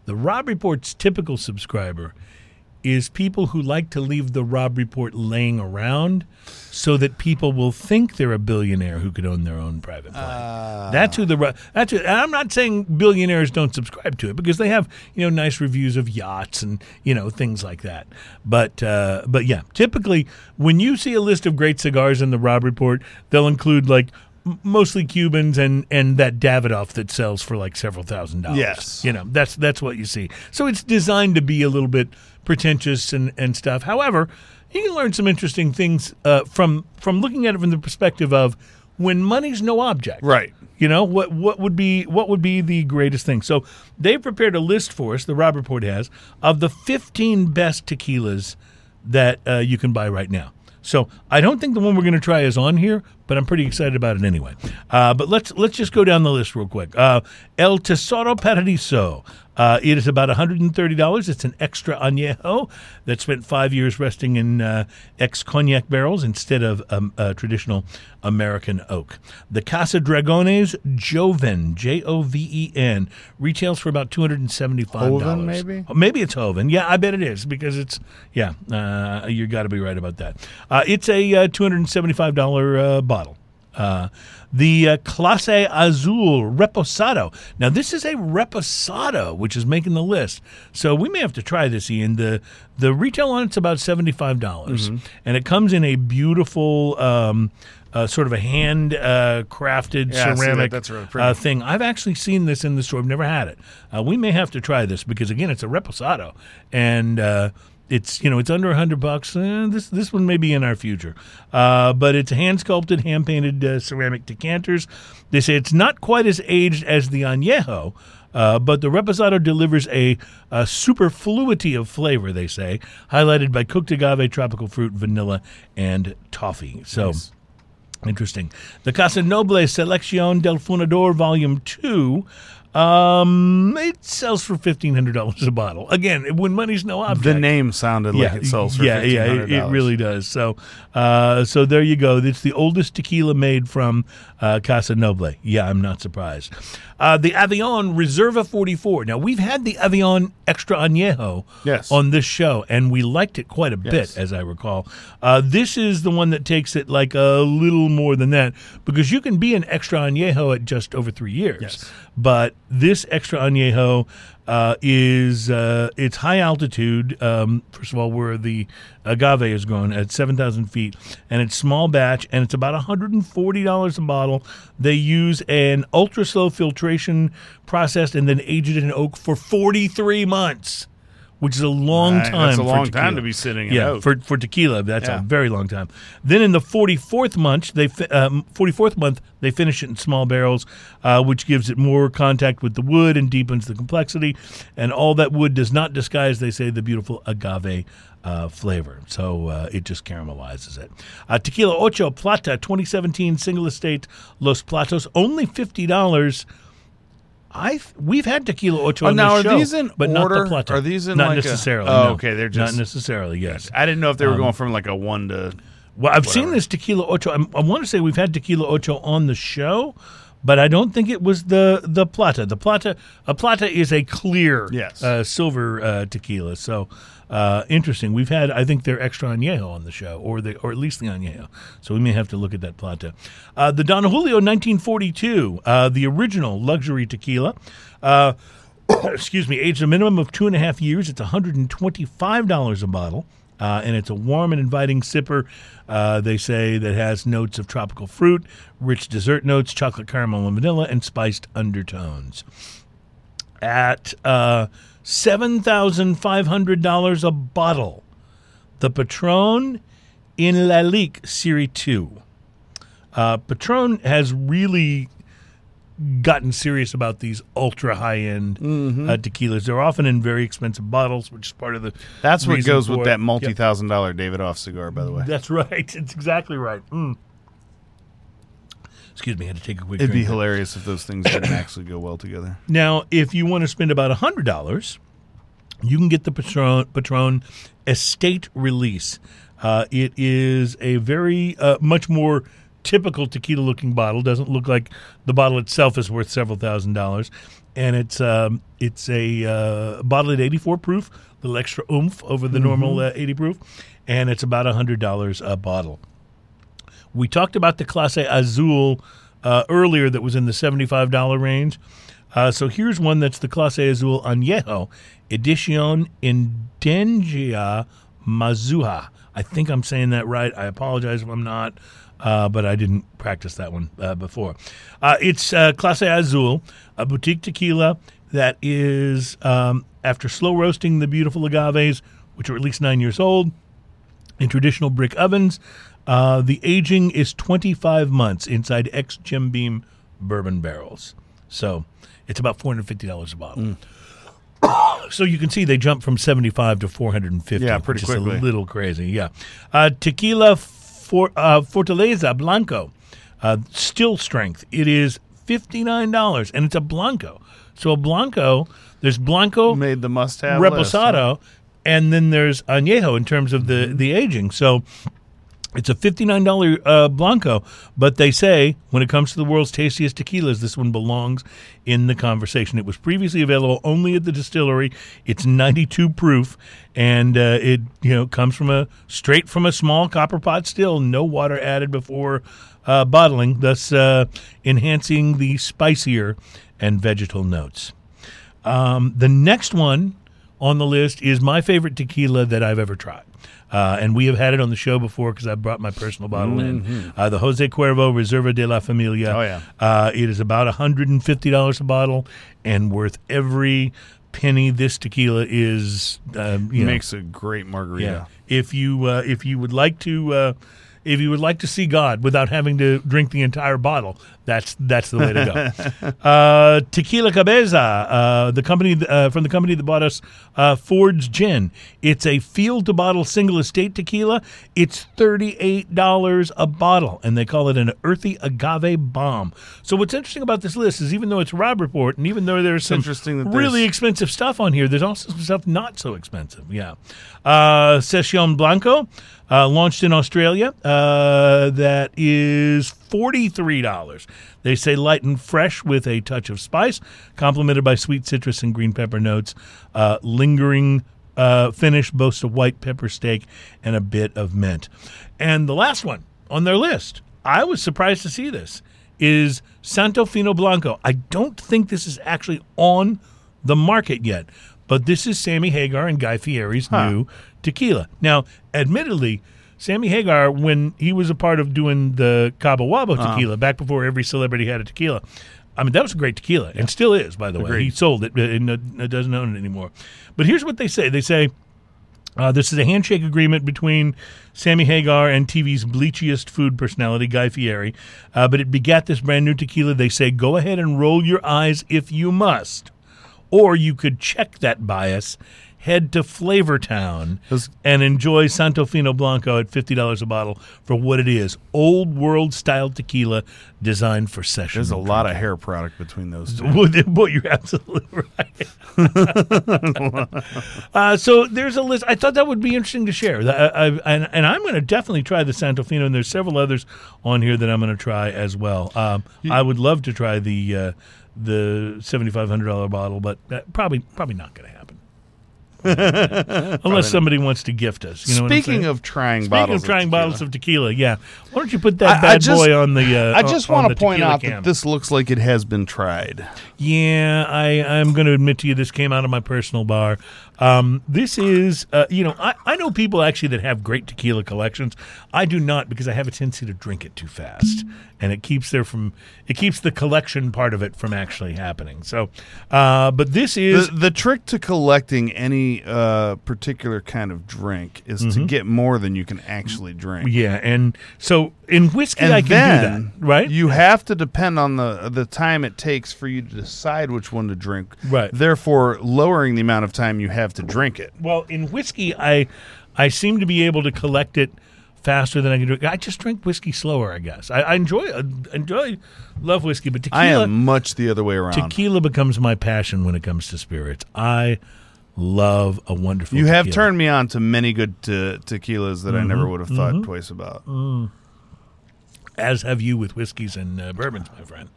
The Robb Report's typical subscriber is people who like to leave the Robb Report laying around so that people will think they're a billionaire who could own their own private plane. that's who the that's who, and I'm not saying billionaires don't subscribe to it because they have you know nice reviews of yachts and you know things like that. But uh, but yeah, typically when you see a list of great cigars in the Robb Report, they'll include like mostly Cubans and and that Davidoff that sells for like several thousand dollars. Yes. you know that's that's what you see. So it's designed to be a little bit pretentious and and stuff. However, you can learn some interesting things uh, from from looking at it from the perspective of when money's no object. Right. You know what? What would be what would be the greatest thing? So they've prepared a list for us. The Robb Report has of the 15 best tequilas that uh, you can buy right now. So I don't think the one we're going to try is on here, but I'm pretty excited about it anyway. Uh, but let's let's just go down the list real quick. Uh, El Tesoro Paradiso. Uh, it is about $130. It's an extra añejo that spent five years resting in uh, ex cognac barrels instead of um, uh, traditional American oak. The Casa Dragones Joven, J O V E N, retails for about $275. Joven, maybe? Maybe it's Hoven. Yeah, I bet it is because it's, yeah, uh, you got to be right about that. Uh, it's a uh, $275 uh, bottle. Uh, the uh, Clase Azul Reposado. Now, this is a Reposado, which is making the list. So we may have to try this, Ian. The the retail on it's about $75, dollars and it comes in a beautiful. Um, uh, sort of a hand uh, crafted Yeah, that. ceramic That's really uh, thing. I've actually seen this in the store. I've never had it. Uh, we may have to try this because again, it's a reposado, and uh, it's you know it's under a hundred bucks. Eh, this this one may be in our future, uh, but it's hand sculpted, hand painted uh, ceramic decanters. They say it's not quite as aged as the añejo. Uh, but the reposado delivers a, a superfluity of flavor, they say, highlighted by cooked agave, tropical fruit, vanilla, and toffee. So, Interesting. The Casa Noble Selección del Fundador Volume 2. Um, it sells for fifteen hundred dollars a bottle. Again, when money's no object. The name sounded like it sells for yeah, yeah, it, it really does. So, uh, so there you go. It's the oldest tequila made from uh, Casa Noble. Yeah, I'm not surprised. Uh, the Avion Reserva 44. Now we've had the Avion Extra Añejo Yes. on this show, and we liked it quite a Yes. bit, as I recall. Uh, this is the one that takes it like a little more than that, because you can be an Extra Añejo at just over three years. Yes. But this Extra Añejo uh, is uh, it's high altitude. Um, first of all, where the agave is grown at seven thousand feet, and it's small batch, and it's about one hundred and forty dollars a bottle. They use an ultra slow filtration process, and then age it in oak for forty three months which is a long Right, time. that's a for long tequila. time to be sitting in Yeah, oak. for for tequila, that's Yeah. a very long time. Then in the 44th month, they fi- um, 44th month they finish it in small barrels, uh, which gives it more contact with the wood and deepens the complexity. And all that wood does not disguise, they say, the beautiful agave. Uh, flavor, so uh, it just caramelizes it. Uh, Tequila Ocho Plata 2017 single estate Los Platos, only fifty dollars. I we've had tequila ocho Oh, on now, this are show, these in but not the plata. Are these in not like a- necessarily? Oh, no. okay, they're just not necessarily. Yes. I didn't know if they were Um, going from like a one to. Well, I've seen this tequila ocho. I'm, I want to say we've had tequila ocho on the show, but I don't think it was the the plata. The plata a plata is a clear Yes. uh, silver uh, tequila. So uh, interesting. We've had I think their extra añejo on the show, or the or at least the añejo. So we may have to look at that plata. Uh, the Don Julio 1942, uh, the original luxury tequila. Uh, excuse me, aged a minimum of two and a half years. It's $125 a bottle. Uh, and it's a warm and inviting sipper. Uh, they say that has notes of tropical fruit, rich dessert notes, chocolate caramel and vanilla, and spiced undertones. At uh, seven thousand five hundred dollars a bottle, the Patron in Lalique Serie Two. Uh, Patron has really gotten serious about these ultra high end Mm-hmm. uh, tequilas. They're often in very expensive bottles, which is part of the. That's what goes with it. that multi thousand dollar Davidoff cigar, by the way. That's right. It's exactly right. Mm. Excuse me, I had to take a quick. It'd be there. hilarious if those things didn't actually go well together. Now, if you want to spend about hundred dollars, you can get the Patron, Patron Estate Release. Uh, it is a very uh, much more typical tequila-looking bottle. Doesn't look like the bottle itself is worth several thousand dollars, and it's um, it's a uh, bottle at 84 proof, a little extra oomph over the normal uh, 80 proof, and it's about hundred dollars a bottle. We talked about the Clase Azul uh, earlier that was in the $75 range. Uh, so here's one that's the Clase Azul Añejo Edición Indígena Mazahua. I think I'm saying that right. I apologize if I'm not, uh, but I didn't practice that one uh, before. Uh, it's uh, Clase Azul, a boutique tequila that is, um, after slow roasting the beautiful agaves, which are at least nine years old, in traditional brick ovens. Uh, the aging is 25 months inside ex Jim Beam bourbon barrels. So it's about $450 a bottle. So you can see they jump from 75 to 450. Yeah, pretty quickly. a little crazy. Yeah. Uh, tequila for, uh, Fortaleza Blanco, uh, still strength. It is $59 and it's a Blanco. So a Blanco, there's Blanco Made the must have reposado, and then there's añejo in terms of the the aging. So it's a fifty nine dollar uh, blanco, but they say when it comes to the world's tastiest tequilas, this one belongs in the conversation. It was previously available only at the distillery. It's ninety two proof, and uh, it you know comes from a straight from a small copper pot still, no water added before uh, bottling, thus uh, enhancing the spicier and vegetal notes. Um, the next one on the list is my favorite tequila that I've ever tried. Uh, and we have had it on the show before because I brought my personal bottle in. Uh, the Jose Cuervo Reserva de la Familia. Oh, yeah. Uh, it is about $150 a bottle and worth every penny. This tequila is, um, you know, Makes a great margarita. yeah. If you uh, if you would like to uh, if you would like to see God without having to drink the entire bottle, that's that's the way to go. uh, Tequila Cabeza, uh, the company uh, from the company that bought us uh, Ford's Gin. It's a field to bottle single estate tequila. It's thirty eight dollars a bottle, and they call it an earthy agave bomb. So what's interesting about this list is even though it's Robb Report, and even though there's some interesting really there's- expensive stuff on here. There's also some stuff not so expensive. Yeah. Uh, Session Blanco, uh, launched in Australia. Uh, that is $43. They say light and fresh with a touch of spice, complemented by sweet citrus and green pepper notes. Uh, lingering uh, finish boasts a white pepper steak and a bit of mint. And the last one on their list, I was surprised to see this, is Santo Fino Blanco. I don't think this is actually on the market yet, but this is Sammy Hagar and Guy Fieri's new tequila. Now, admittedly, Sammy Hagar, when he was a part of doing the Cabo Wabo tequila, back before every celebrity had a tequila, I mean, that was a great tequila, and still is, by the way. He sold it, uh, and uh, doesn't own it anymore. But here's what they say: they say. Uh, this is a handshake agreement between Sammy Hagar and TV's bleachiest food personality, Guy Fieri. Uh, but it begat this brand new tequila. They say, go ahead and roll your eyes if you must. Or you could check that bias, head to Flavortown, and enjoy Santo Fino Blanco at $50 a bottle for what it is old world style tequila designed for session. There's a lot of hair product between those two. Well, boy, you're absolutely right. uh, so there's a list. I thought that would be interesting to share. I, I, and, and I'm going to definitely try the Santofino, and there's several others on here that I'm going to try as well. Um, I would love to try the uh, the $7,500 bottle, but uh, probably probably not going to happen. Unless somebody wants to gift us. You know what I'm Speaking of trying Speaking bottles, of trying tequila, bottles of tequila, yeah. Why don't you put that I- I bad just- boy on the? Uh, I just want to point out cam. that this looks like it has been tried. Yeah, I, I'm going to admit to you, this came out of my personal bar. Um, this is, uh, you know, I, I know people actually that have great tequila collections. I do not because I have a tendency to drink it too fast, and it keeps there from it keeps the collection part of it from actually happening. So, uh, but this is The, the trick to collecting any uh, particular kind of drink is Mm-hmm. to get more than you can actually drink. yeah, and so in whiskey And I can do that, right? You have to depend on the the time it takes for you to decide which one to drink. Right. Therefore, lowering the amount of time you have to drink it. Well, in whiskey, I I seem to be able to collect it faster than I can it. I just drink whiskey slower, I guess. I, I enjoy I enjoy love whiskey, but tequila I am much the other way around. tequila becomes my passion when it comes to spirits. I love a wonderful. you have tequila. turned me on to many good te- tequilas that I Mm-hmm. never would have thought twice about. as have you with whiskeys and uh, bourbons, my friend.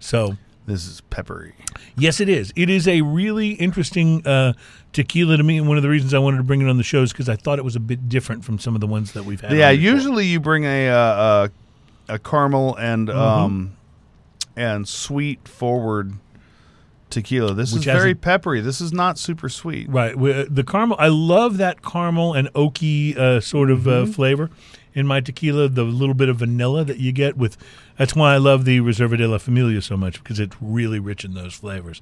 So This is peppery. Yes, it is. It is a really interesting uh, tequila to me, and one of the reasons I wanted to bring it on the show is because I thought it was a bit different from some of the ones that we've had. Yeah, usually you bring a uh, a, a caramel and Mm-hmm. um and sweet forward tequila. This Which is very peppery. This is not super sweet. Right. uh, The caramel, I love that caramel and oaky uh, sort of Mm-hmm. uh, flavor in my tequila. The little bit of vanilla that you get with. That's why I love the Reserva de la Familia so much because it's really rich in those flavors.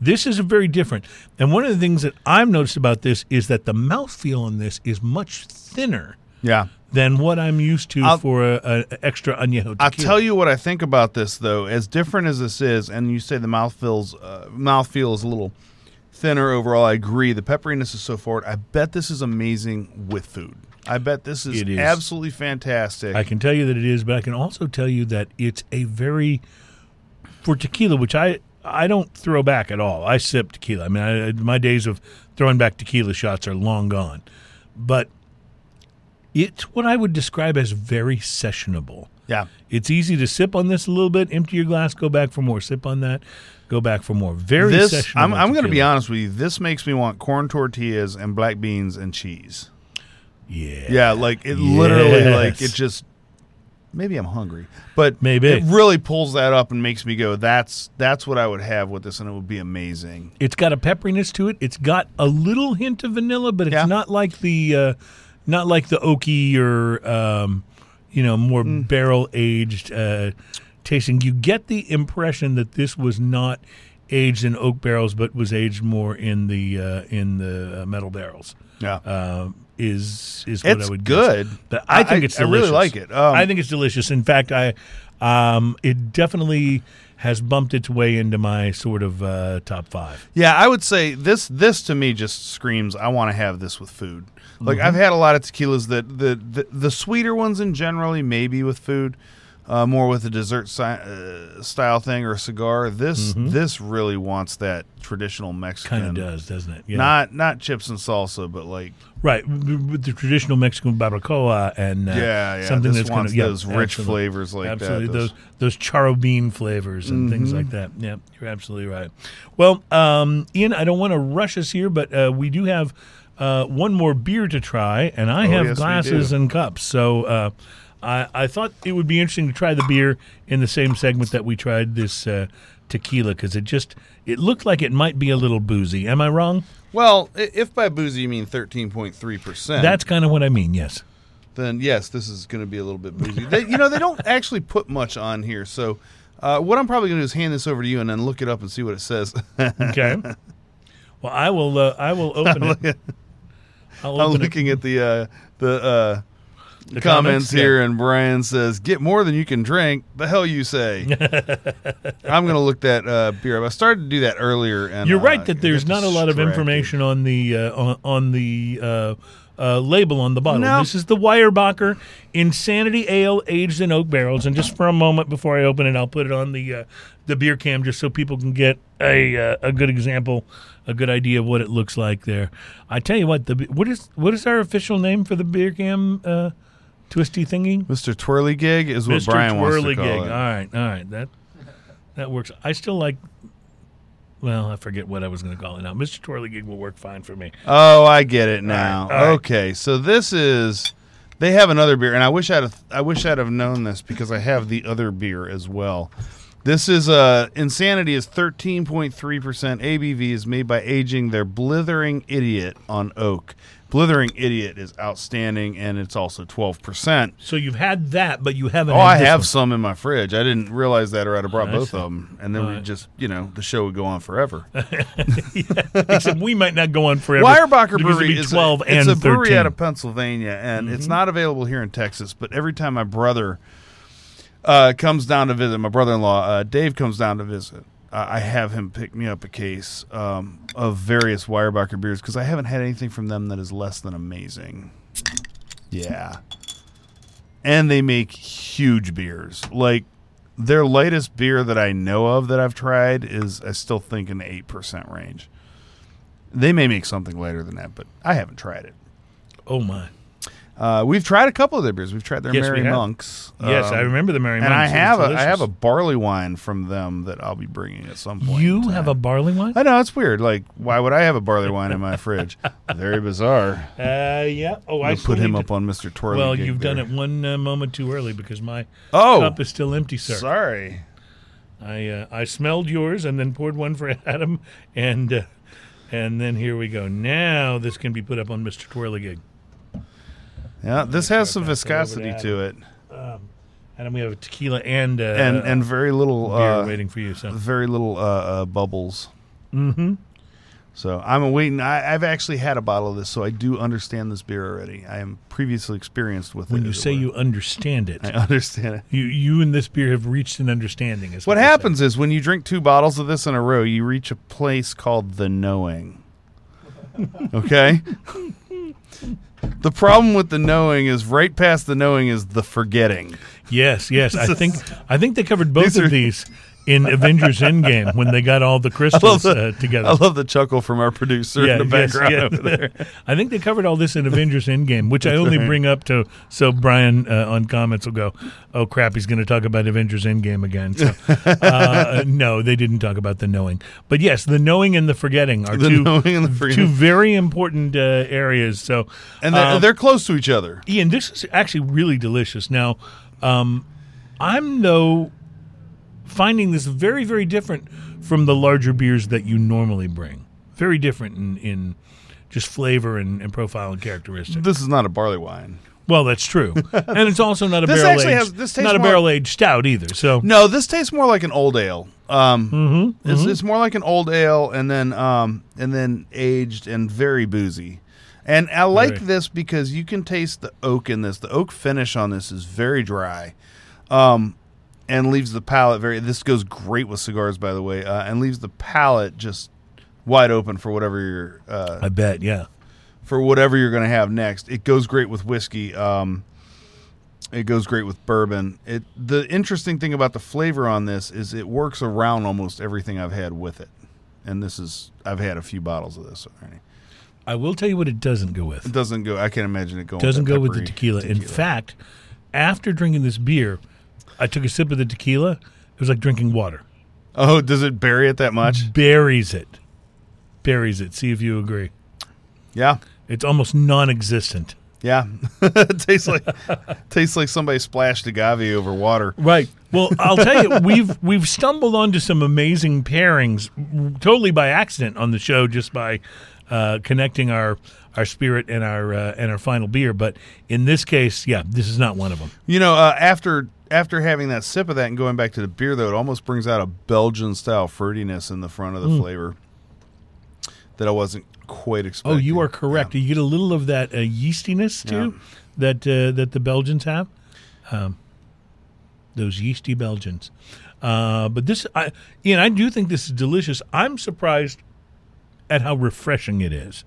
This is very different. And one of the things that I've noticed about this is that the mouthfeel on this is much thinner Yeah. than what I'm used to I'll- for a, a extra añejo tequila. I'll tell you what I think about this though. As different as this is, and you say the mouth feels uh, mouthfeel is a little thinner overall. I agree. The pepperiness is so forward. I bet this is amazing with food. I bet this is, is. absolutely fantastic. I can tell you that it is, but I can also tell you that it's a very for tequila, which I I don't throw back at all. I sip tequila. I mean, I, my days of throwing back tequila shots are long gone, but it's what I would describe as very sessionable. yeah. It's easy to sip on this a little bit, empty your glass, go back for more, sip on that, go back for more. Very This sessionable. I'm, I'm going to be honest with you. This makes me want corn tortillas and black beans and cheese. Yeah, Yeah, like it literally like it just maybe I'm hungry. But Maybe. it really pulls that up and makes me go, that's that's what I would have with this and it would be amazing. It's got a pepperiness to it. It's got a little hint of vanilla, but it's Yeah. not like the uh, not like the oaky or um, you know more Mm. barrel aged uh, tasting. You get the impression that this was not aged in oak barrels, but was aged more in the uh, in the uh, metal barrels. Yeah. Uh, is is what It's I would guess. good. But I think I- it's I really like it. Um, I think it's delicious. In fact, I um, it definitely has bumped its way into my sort of uh, top five. Yeah, I would say this this to me just screams I want to have this with food. Like Mm-hmm. I've had a lot of tequilas that the the, the sweeter ones in generally maybe with food, uh, more with a dessert si- uh, style thing or a cigar. This this really wants that traditional Mexican. Kind of does, doesn't it? Yeah. Not not chips and salsa, but like right with the traditional Mexican barbacoa and uh, yeah, yeah. something this that's kind wants of yeah, those rich absolutely. flavors like absolutely that. those those charro bean flavors and things Mm-hmm. like that. Yeah, you're absolutely right. Well, um, Ian, I don't want to rush us here, but uh, we do have uh, one more beer to try, and I Oh, have yes, glasses and cups. So uh, I, I thought it would be interesting to try the beer in the same segment that we tried this uh, tequila because it just it looked like it might be a little boozy. Am I wrong? Well, if by boozy you mean thirteen point three percent, That's kind of what I mean. Yes. then yes, this is going to be a little bit boozy. they, you know, they don't actually put much on here, so Uh, what I'm probably going to do is hand this over to you and then look it up and see what it says. Okay. well, I will. Uh, I will open it. I'll I'm open it. looking at the uh, the, uh, The comments, comments, here, and Brian says, "Get more than you can drink." The hell you say? I'm going to look that uh, beer up. I started to do that earlier, and You're uh, right that there's not a lot of information on the uh, on, on the uh, uh, label on the bottle. No. This is the Weyerbacher Insanity Ale aged in oak barrels. And just for a moment before I open it, I'll put it on the uh, the beer cam just so people can get a uh, a good example, a good idea of what it looks like there. I tell you what, the what is what is our official name for the beer cam uh, twisty thingy? Mr. Twirly Gig is what Mr. Brian wants to call Gig. it. All right, all right. That that works. I still like. Well, I forget what I was going to call it now. Mr. Twirly Gig will work fine for me. Oh, I get it now. all right. Okay, so this is they have another beer, and I wish I'd have, I wish I'd have known this because I have the other beer as well. This is uh, Insanity is thirteen point three percent ABV is made by aging their Blithering Idiot on oak. Blithering Idiot is outstanding, and it's also twelve percent. So you've had that, but you haven't. Oh, I have one. some in my fridge. I didn't realize that, or I'd have brought I both of them, and then we Alright. just, you know, the show would go on forever. Except we might not go on forever. Weyerbacher Brewery be is twelve a, and it's a brewery out of Pennsylvania, and it's not available here in Texas. But every time my brother uh, comes down to visit, my brother-in-law uh, Dave comes down to visit. I have him pick me up a case um, of various Weyerbacher beers because I haven't had anything from them that is less than amazing. Yeah, and they make huge beers. Like their latest beer that I know of that I've tried is I still think in the eight percent range. They may make something later than that, but I haven't tried it. oh my! Uh, we've tried a couple of their beers. We've tried their Yes, we Merry have. Monks. yes, um, I remember the Merry Monks. And Monks. I It was have a I have a barley wine from them that I'll be bringing at some point. You have a barley wine? I know it's weird. Like, why would I have a barley wine in my fridge? Very bizarre. Uh, yeah. Oh, I I put him up on Mr. Twirly. Well, Gig you've done there. it one uh, moment too early because my Oh, cup is still empty, sir. sorry. I uh, I smelled yours and then poured one for Adam, and uh, and then here we go. Now this can be put up on Mr. Twirligig. Yeah, this has some pass that over to viscosity to it, Adam, we have a tequila and uh, and and very little beer uh, waiting for you. So very little uh, uh, bubbles. Mm-hmm. So I'm waiting. I, I've actually had a bottle of this, so I do understand this beer already. I am previously experienced with when it. When you say you understand it, I understand it. you you and this beer have reached an understanding. Is What saying. happens is when you drink two bottles of this in a row, you reach a place called the knowing. Okay? The problem with the knowing is right past the knowing is the forgetting. Yes, yes. I think I think they covered both These of these in Avengers Endgame when they got all the crystals the- uh, together. I love the chuckle from our producer in the background yes. over there. I think they covered all this in Avengers Endgame, which I only bring up to so Brian uh, on comments will go, "Oh crap, he's going to talk about Avengers Endgame again." So, uh, no, they didn't talk about the knowing, but yes, the knowing and the forgetting are The two the two very important uh, areas. So, And they're, um, they're close to each other. Ian, this is actually really delicious. Now, um, I'm though finding this very, very different from the larger beers that you normally bring. Very different in, in just flavor and, and profile and characteristics. This is not a barley wine. Well, that's true, and it's also not a This barrel actually aged, has- this tastes not a barrel aged stout either. So, No, this tastes more like an old ale. Um, Mm-hmm, it's, it's more like an old ale, and then um, and then aged and very boozy. And I like Very. this because you can taste the oak in this. The oak finish on this is very dry, um, and leaves the palate very. This goes great with cigars, by the way, uh, and leaves the palate just wide open for whatever you're uh, I bet, yeah, for whatever you're going to have next. It goes great with whiskey. Um, it goes great with bourbon. It the interesting thing about the flavor on this is it works around almost everything I've had with it. And this is I've had a few bottles of this already. I will tell you what it doesn't go with. It doesn't go. I can't imagine it going. doesn't with go with the peppery tequila. In fact, after drinking this beer, I took a sip of the tequila. It was like drinking water. oh, does it bury it that much? buries it. Buries it. See if you agree. Yeah, It's almost non-existent. yeah. it tastes like tastes like somebody splashed agave over water. Right. Well, I'll tell you, we've we've stumbled onto some amazing pairings, totally by accident on the show, just by uh, connecting our our spirit and our uh, and our final beer. But in this case, yeah, this is not one of them. You know, uh, after after having that sip of that and going back to the beer, though, it almost brings out a Belgian style fruitiness in the front of the flavor that I wasn't quite expecting. Oh, you are correct. You get a little of that uh, yeastiness too that uh, that the Belgians have. Um, those yeasty Belgians. Uh, but this, I, Ian, I do think this is delicious. I'm surprised at how refreshing it is.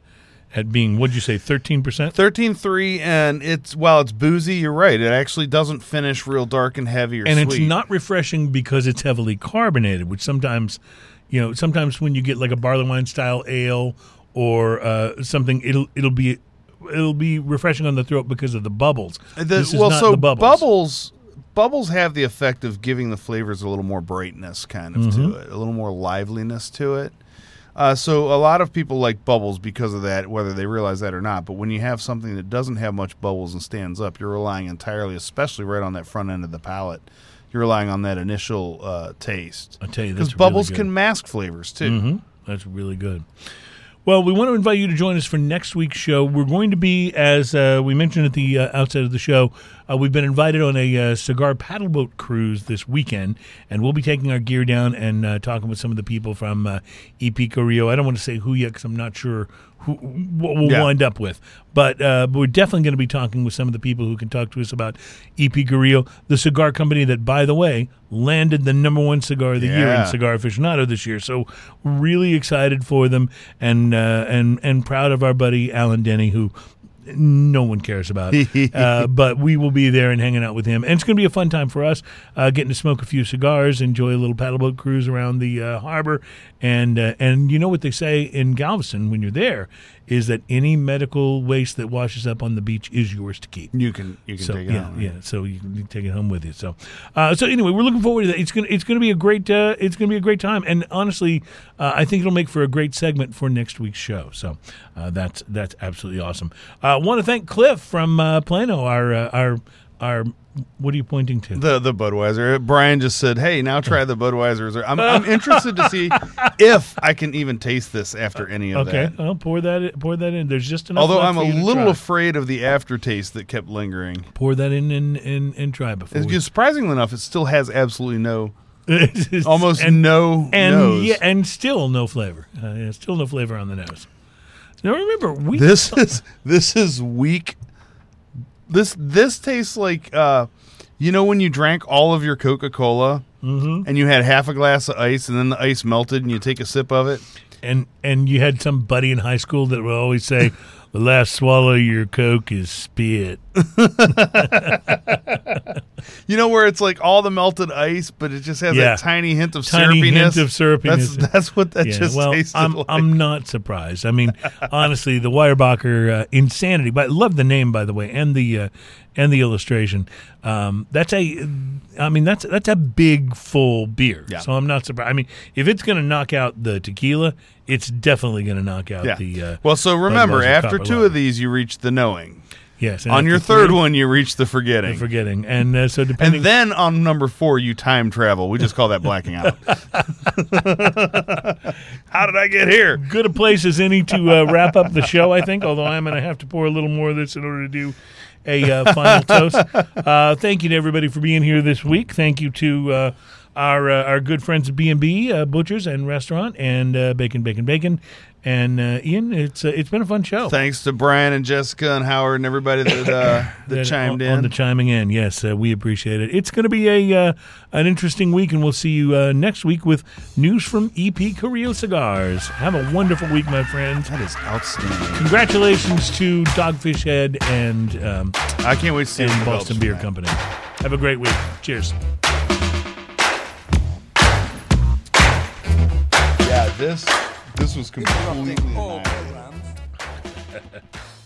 At being, what'd you say, thirteen percent? Thirteen three, and it's while it's boozy, you're right. It actually doesn't finish real dark and heavy or sweet. and sweet. it's not refreshing because it's heavily carbonated, which sometimes, you know, sometimes when you get like a barley wine style ale or uh, something, it'll it'll be it'll be refreshing on the throat because of the bubbles. The- this is well, not so the bubbles. bubbles bubbles have the effect of giving the flavors a little more brightness, kind of Mm-hmm. to it, a little more liveliness to it. Uh, so a lot of people like bubbles because of that, whether they realize that or not. But when you have something that doesn't have much bubbles and stands up, you're relying entirely, especially right on that front end of the palate. You're relying on that initial uh, taste. I tell you, because bubbles really can mask flavors too. hmm That's really good. Well, we want to invite you to join us for next week's show. We're going to be, as uh, we mentioned at the uh, outset of the show, uh, we've been invited on a uh, cigar paddleboat cruise this weekend, and we'll be taking our gear down and uh, talking with some of the people from uh, EP Carrillo. I don't want to say who yet because I'm not sure who what we'll Yeah. wind up with, but, uh, but we're definitely going to be talking with some of the people who can talk to us about EP Carrillo, the cigar company that, by the way, landed the number one cigar of the year in cigar aficionado this year. So really excited for them and uh, and and proud of our buddy Alan Denny who no one cares about. uh, but we will be there and hanging out with him, and it's going to be a fun time for us, uh, getting to smoke a few cigars, enjoy a little paddleboat cruise around the uh, harbor, and uh, and you know what they say in Galveston when you're there is that any medical waste that washes up on the beach is yours to keep. You can you can So take it yeah, home. yeah. So you can take it home with you. So, uh, so anyway, we're looking forward to that. It's gonna it's gonna be a great uh, it's gonna be a great time, and honestly, uh, I think it'll make for a great segment for next week's show. So uh, that's that's absolutely awesome. I uh, want to thank Cliff from uh, Plano, our uh, our our. What are you pointing to? The the Budweiser. Brian just said, "Hey, now try the Budweiser." I'm, I'm interested to see if I can even taste this after any of okay, that. I'll pour that pour that in. There's just enough. Although I'm a little try. afraid of the aftertaste that kept lingering. pour that in and and, and try before. It's we- surprisingly enough, it still has absolutely no, almost and, no and nose. yeah, and still no flavor. Uh, yeah, still no flavor on the nose. Now remember, we this is this is weak. This this tastes like uh, you know when you drank all of your Coca Cola Mm-hmm. and you had half a glass of ice and then the ice melted and you take a sip of it. and and you had some buddy in high school that would always say, "The last swallow of your coke is spit." You know where it's like all the melted ice, but it just has Yeah. that tiny hint of Tiny syrupiness. hint of syrupiness. That's that's what that Yeah, just well, tasted I'm like. I'm not surprised. I mean, honestly, the Weyerbacher uh, insanity. But I love the name, by the way, and the uh, and the illustration. Um, that's a, I mean, that's that's a big full beer. Yeah. So I'm not surprised. I mean, if it's going to knock out the tequila, it's definitely going to knock out yeah. the. Uh, well, so remember, after two Lager. of these, you reach the knowing. Yes. On your third three, one, you reach the forgetting. the forgetting, and uh, so depending. and then on number four, you time travel. We just call that blacking out. How did I get here? good a place as any to uh, wrap up the show, I think, although I'm going to have to pour a little more of this in order to do a uh, final toast. Uh, thank you to everybody for being here this week. Thank you to uh, our uh, our good friends at B&B uh, Butchers and Restaurant and uh, Bacon, Bacon, Bacon. And uh, Ian, it's uh, it's been a fun show. Thanks to Brian and Jessica and Howard and everybody that uh, that That- chimed on, in. on the chiming in. Yes, uh, we appreciate it. It's going to be a uh, an interesting week, and we'll see you uh, next week with news from EP Carrillo Cigars. Have a wonderful week, my friends. that is outstanding. Congratulations to Dogfish Head and um, I can't wait to see and Boston Beer tonight. Company. Have a great week. Cheers. Yeah, this this was completely All annihilated. programs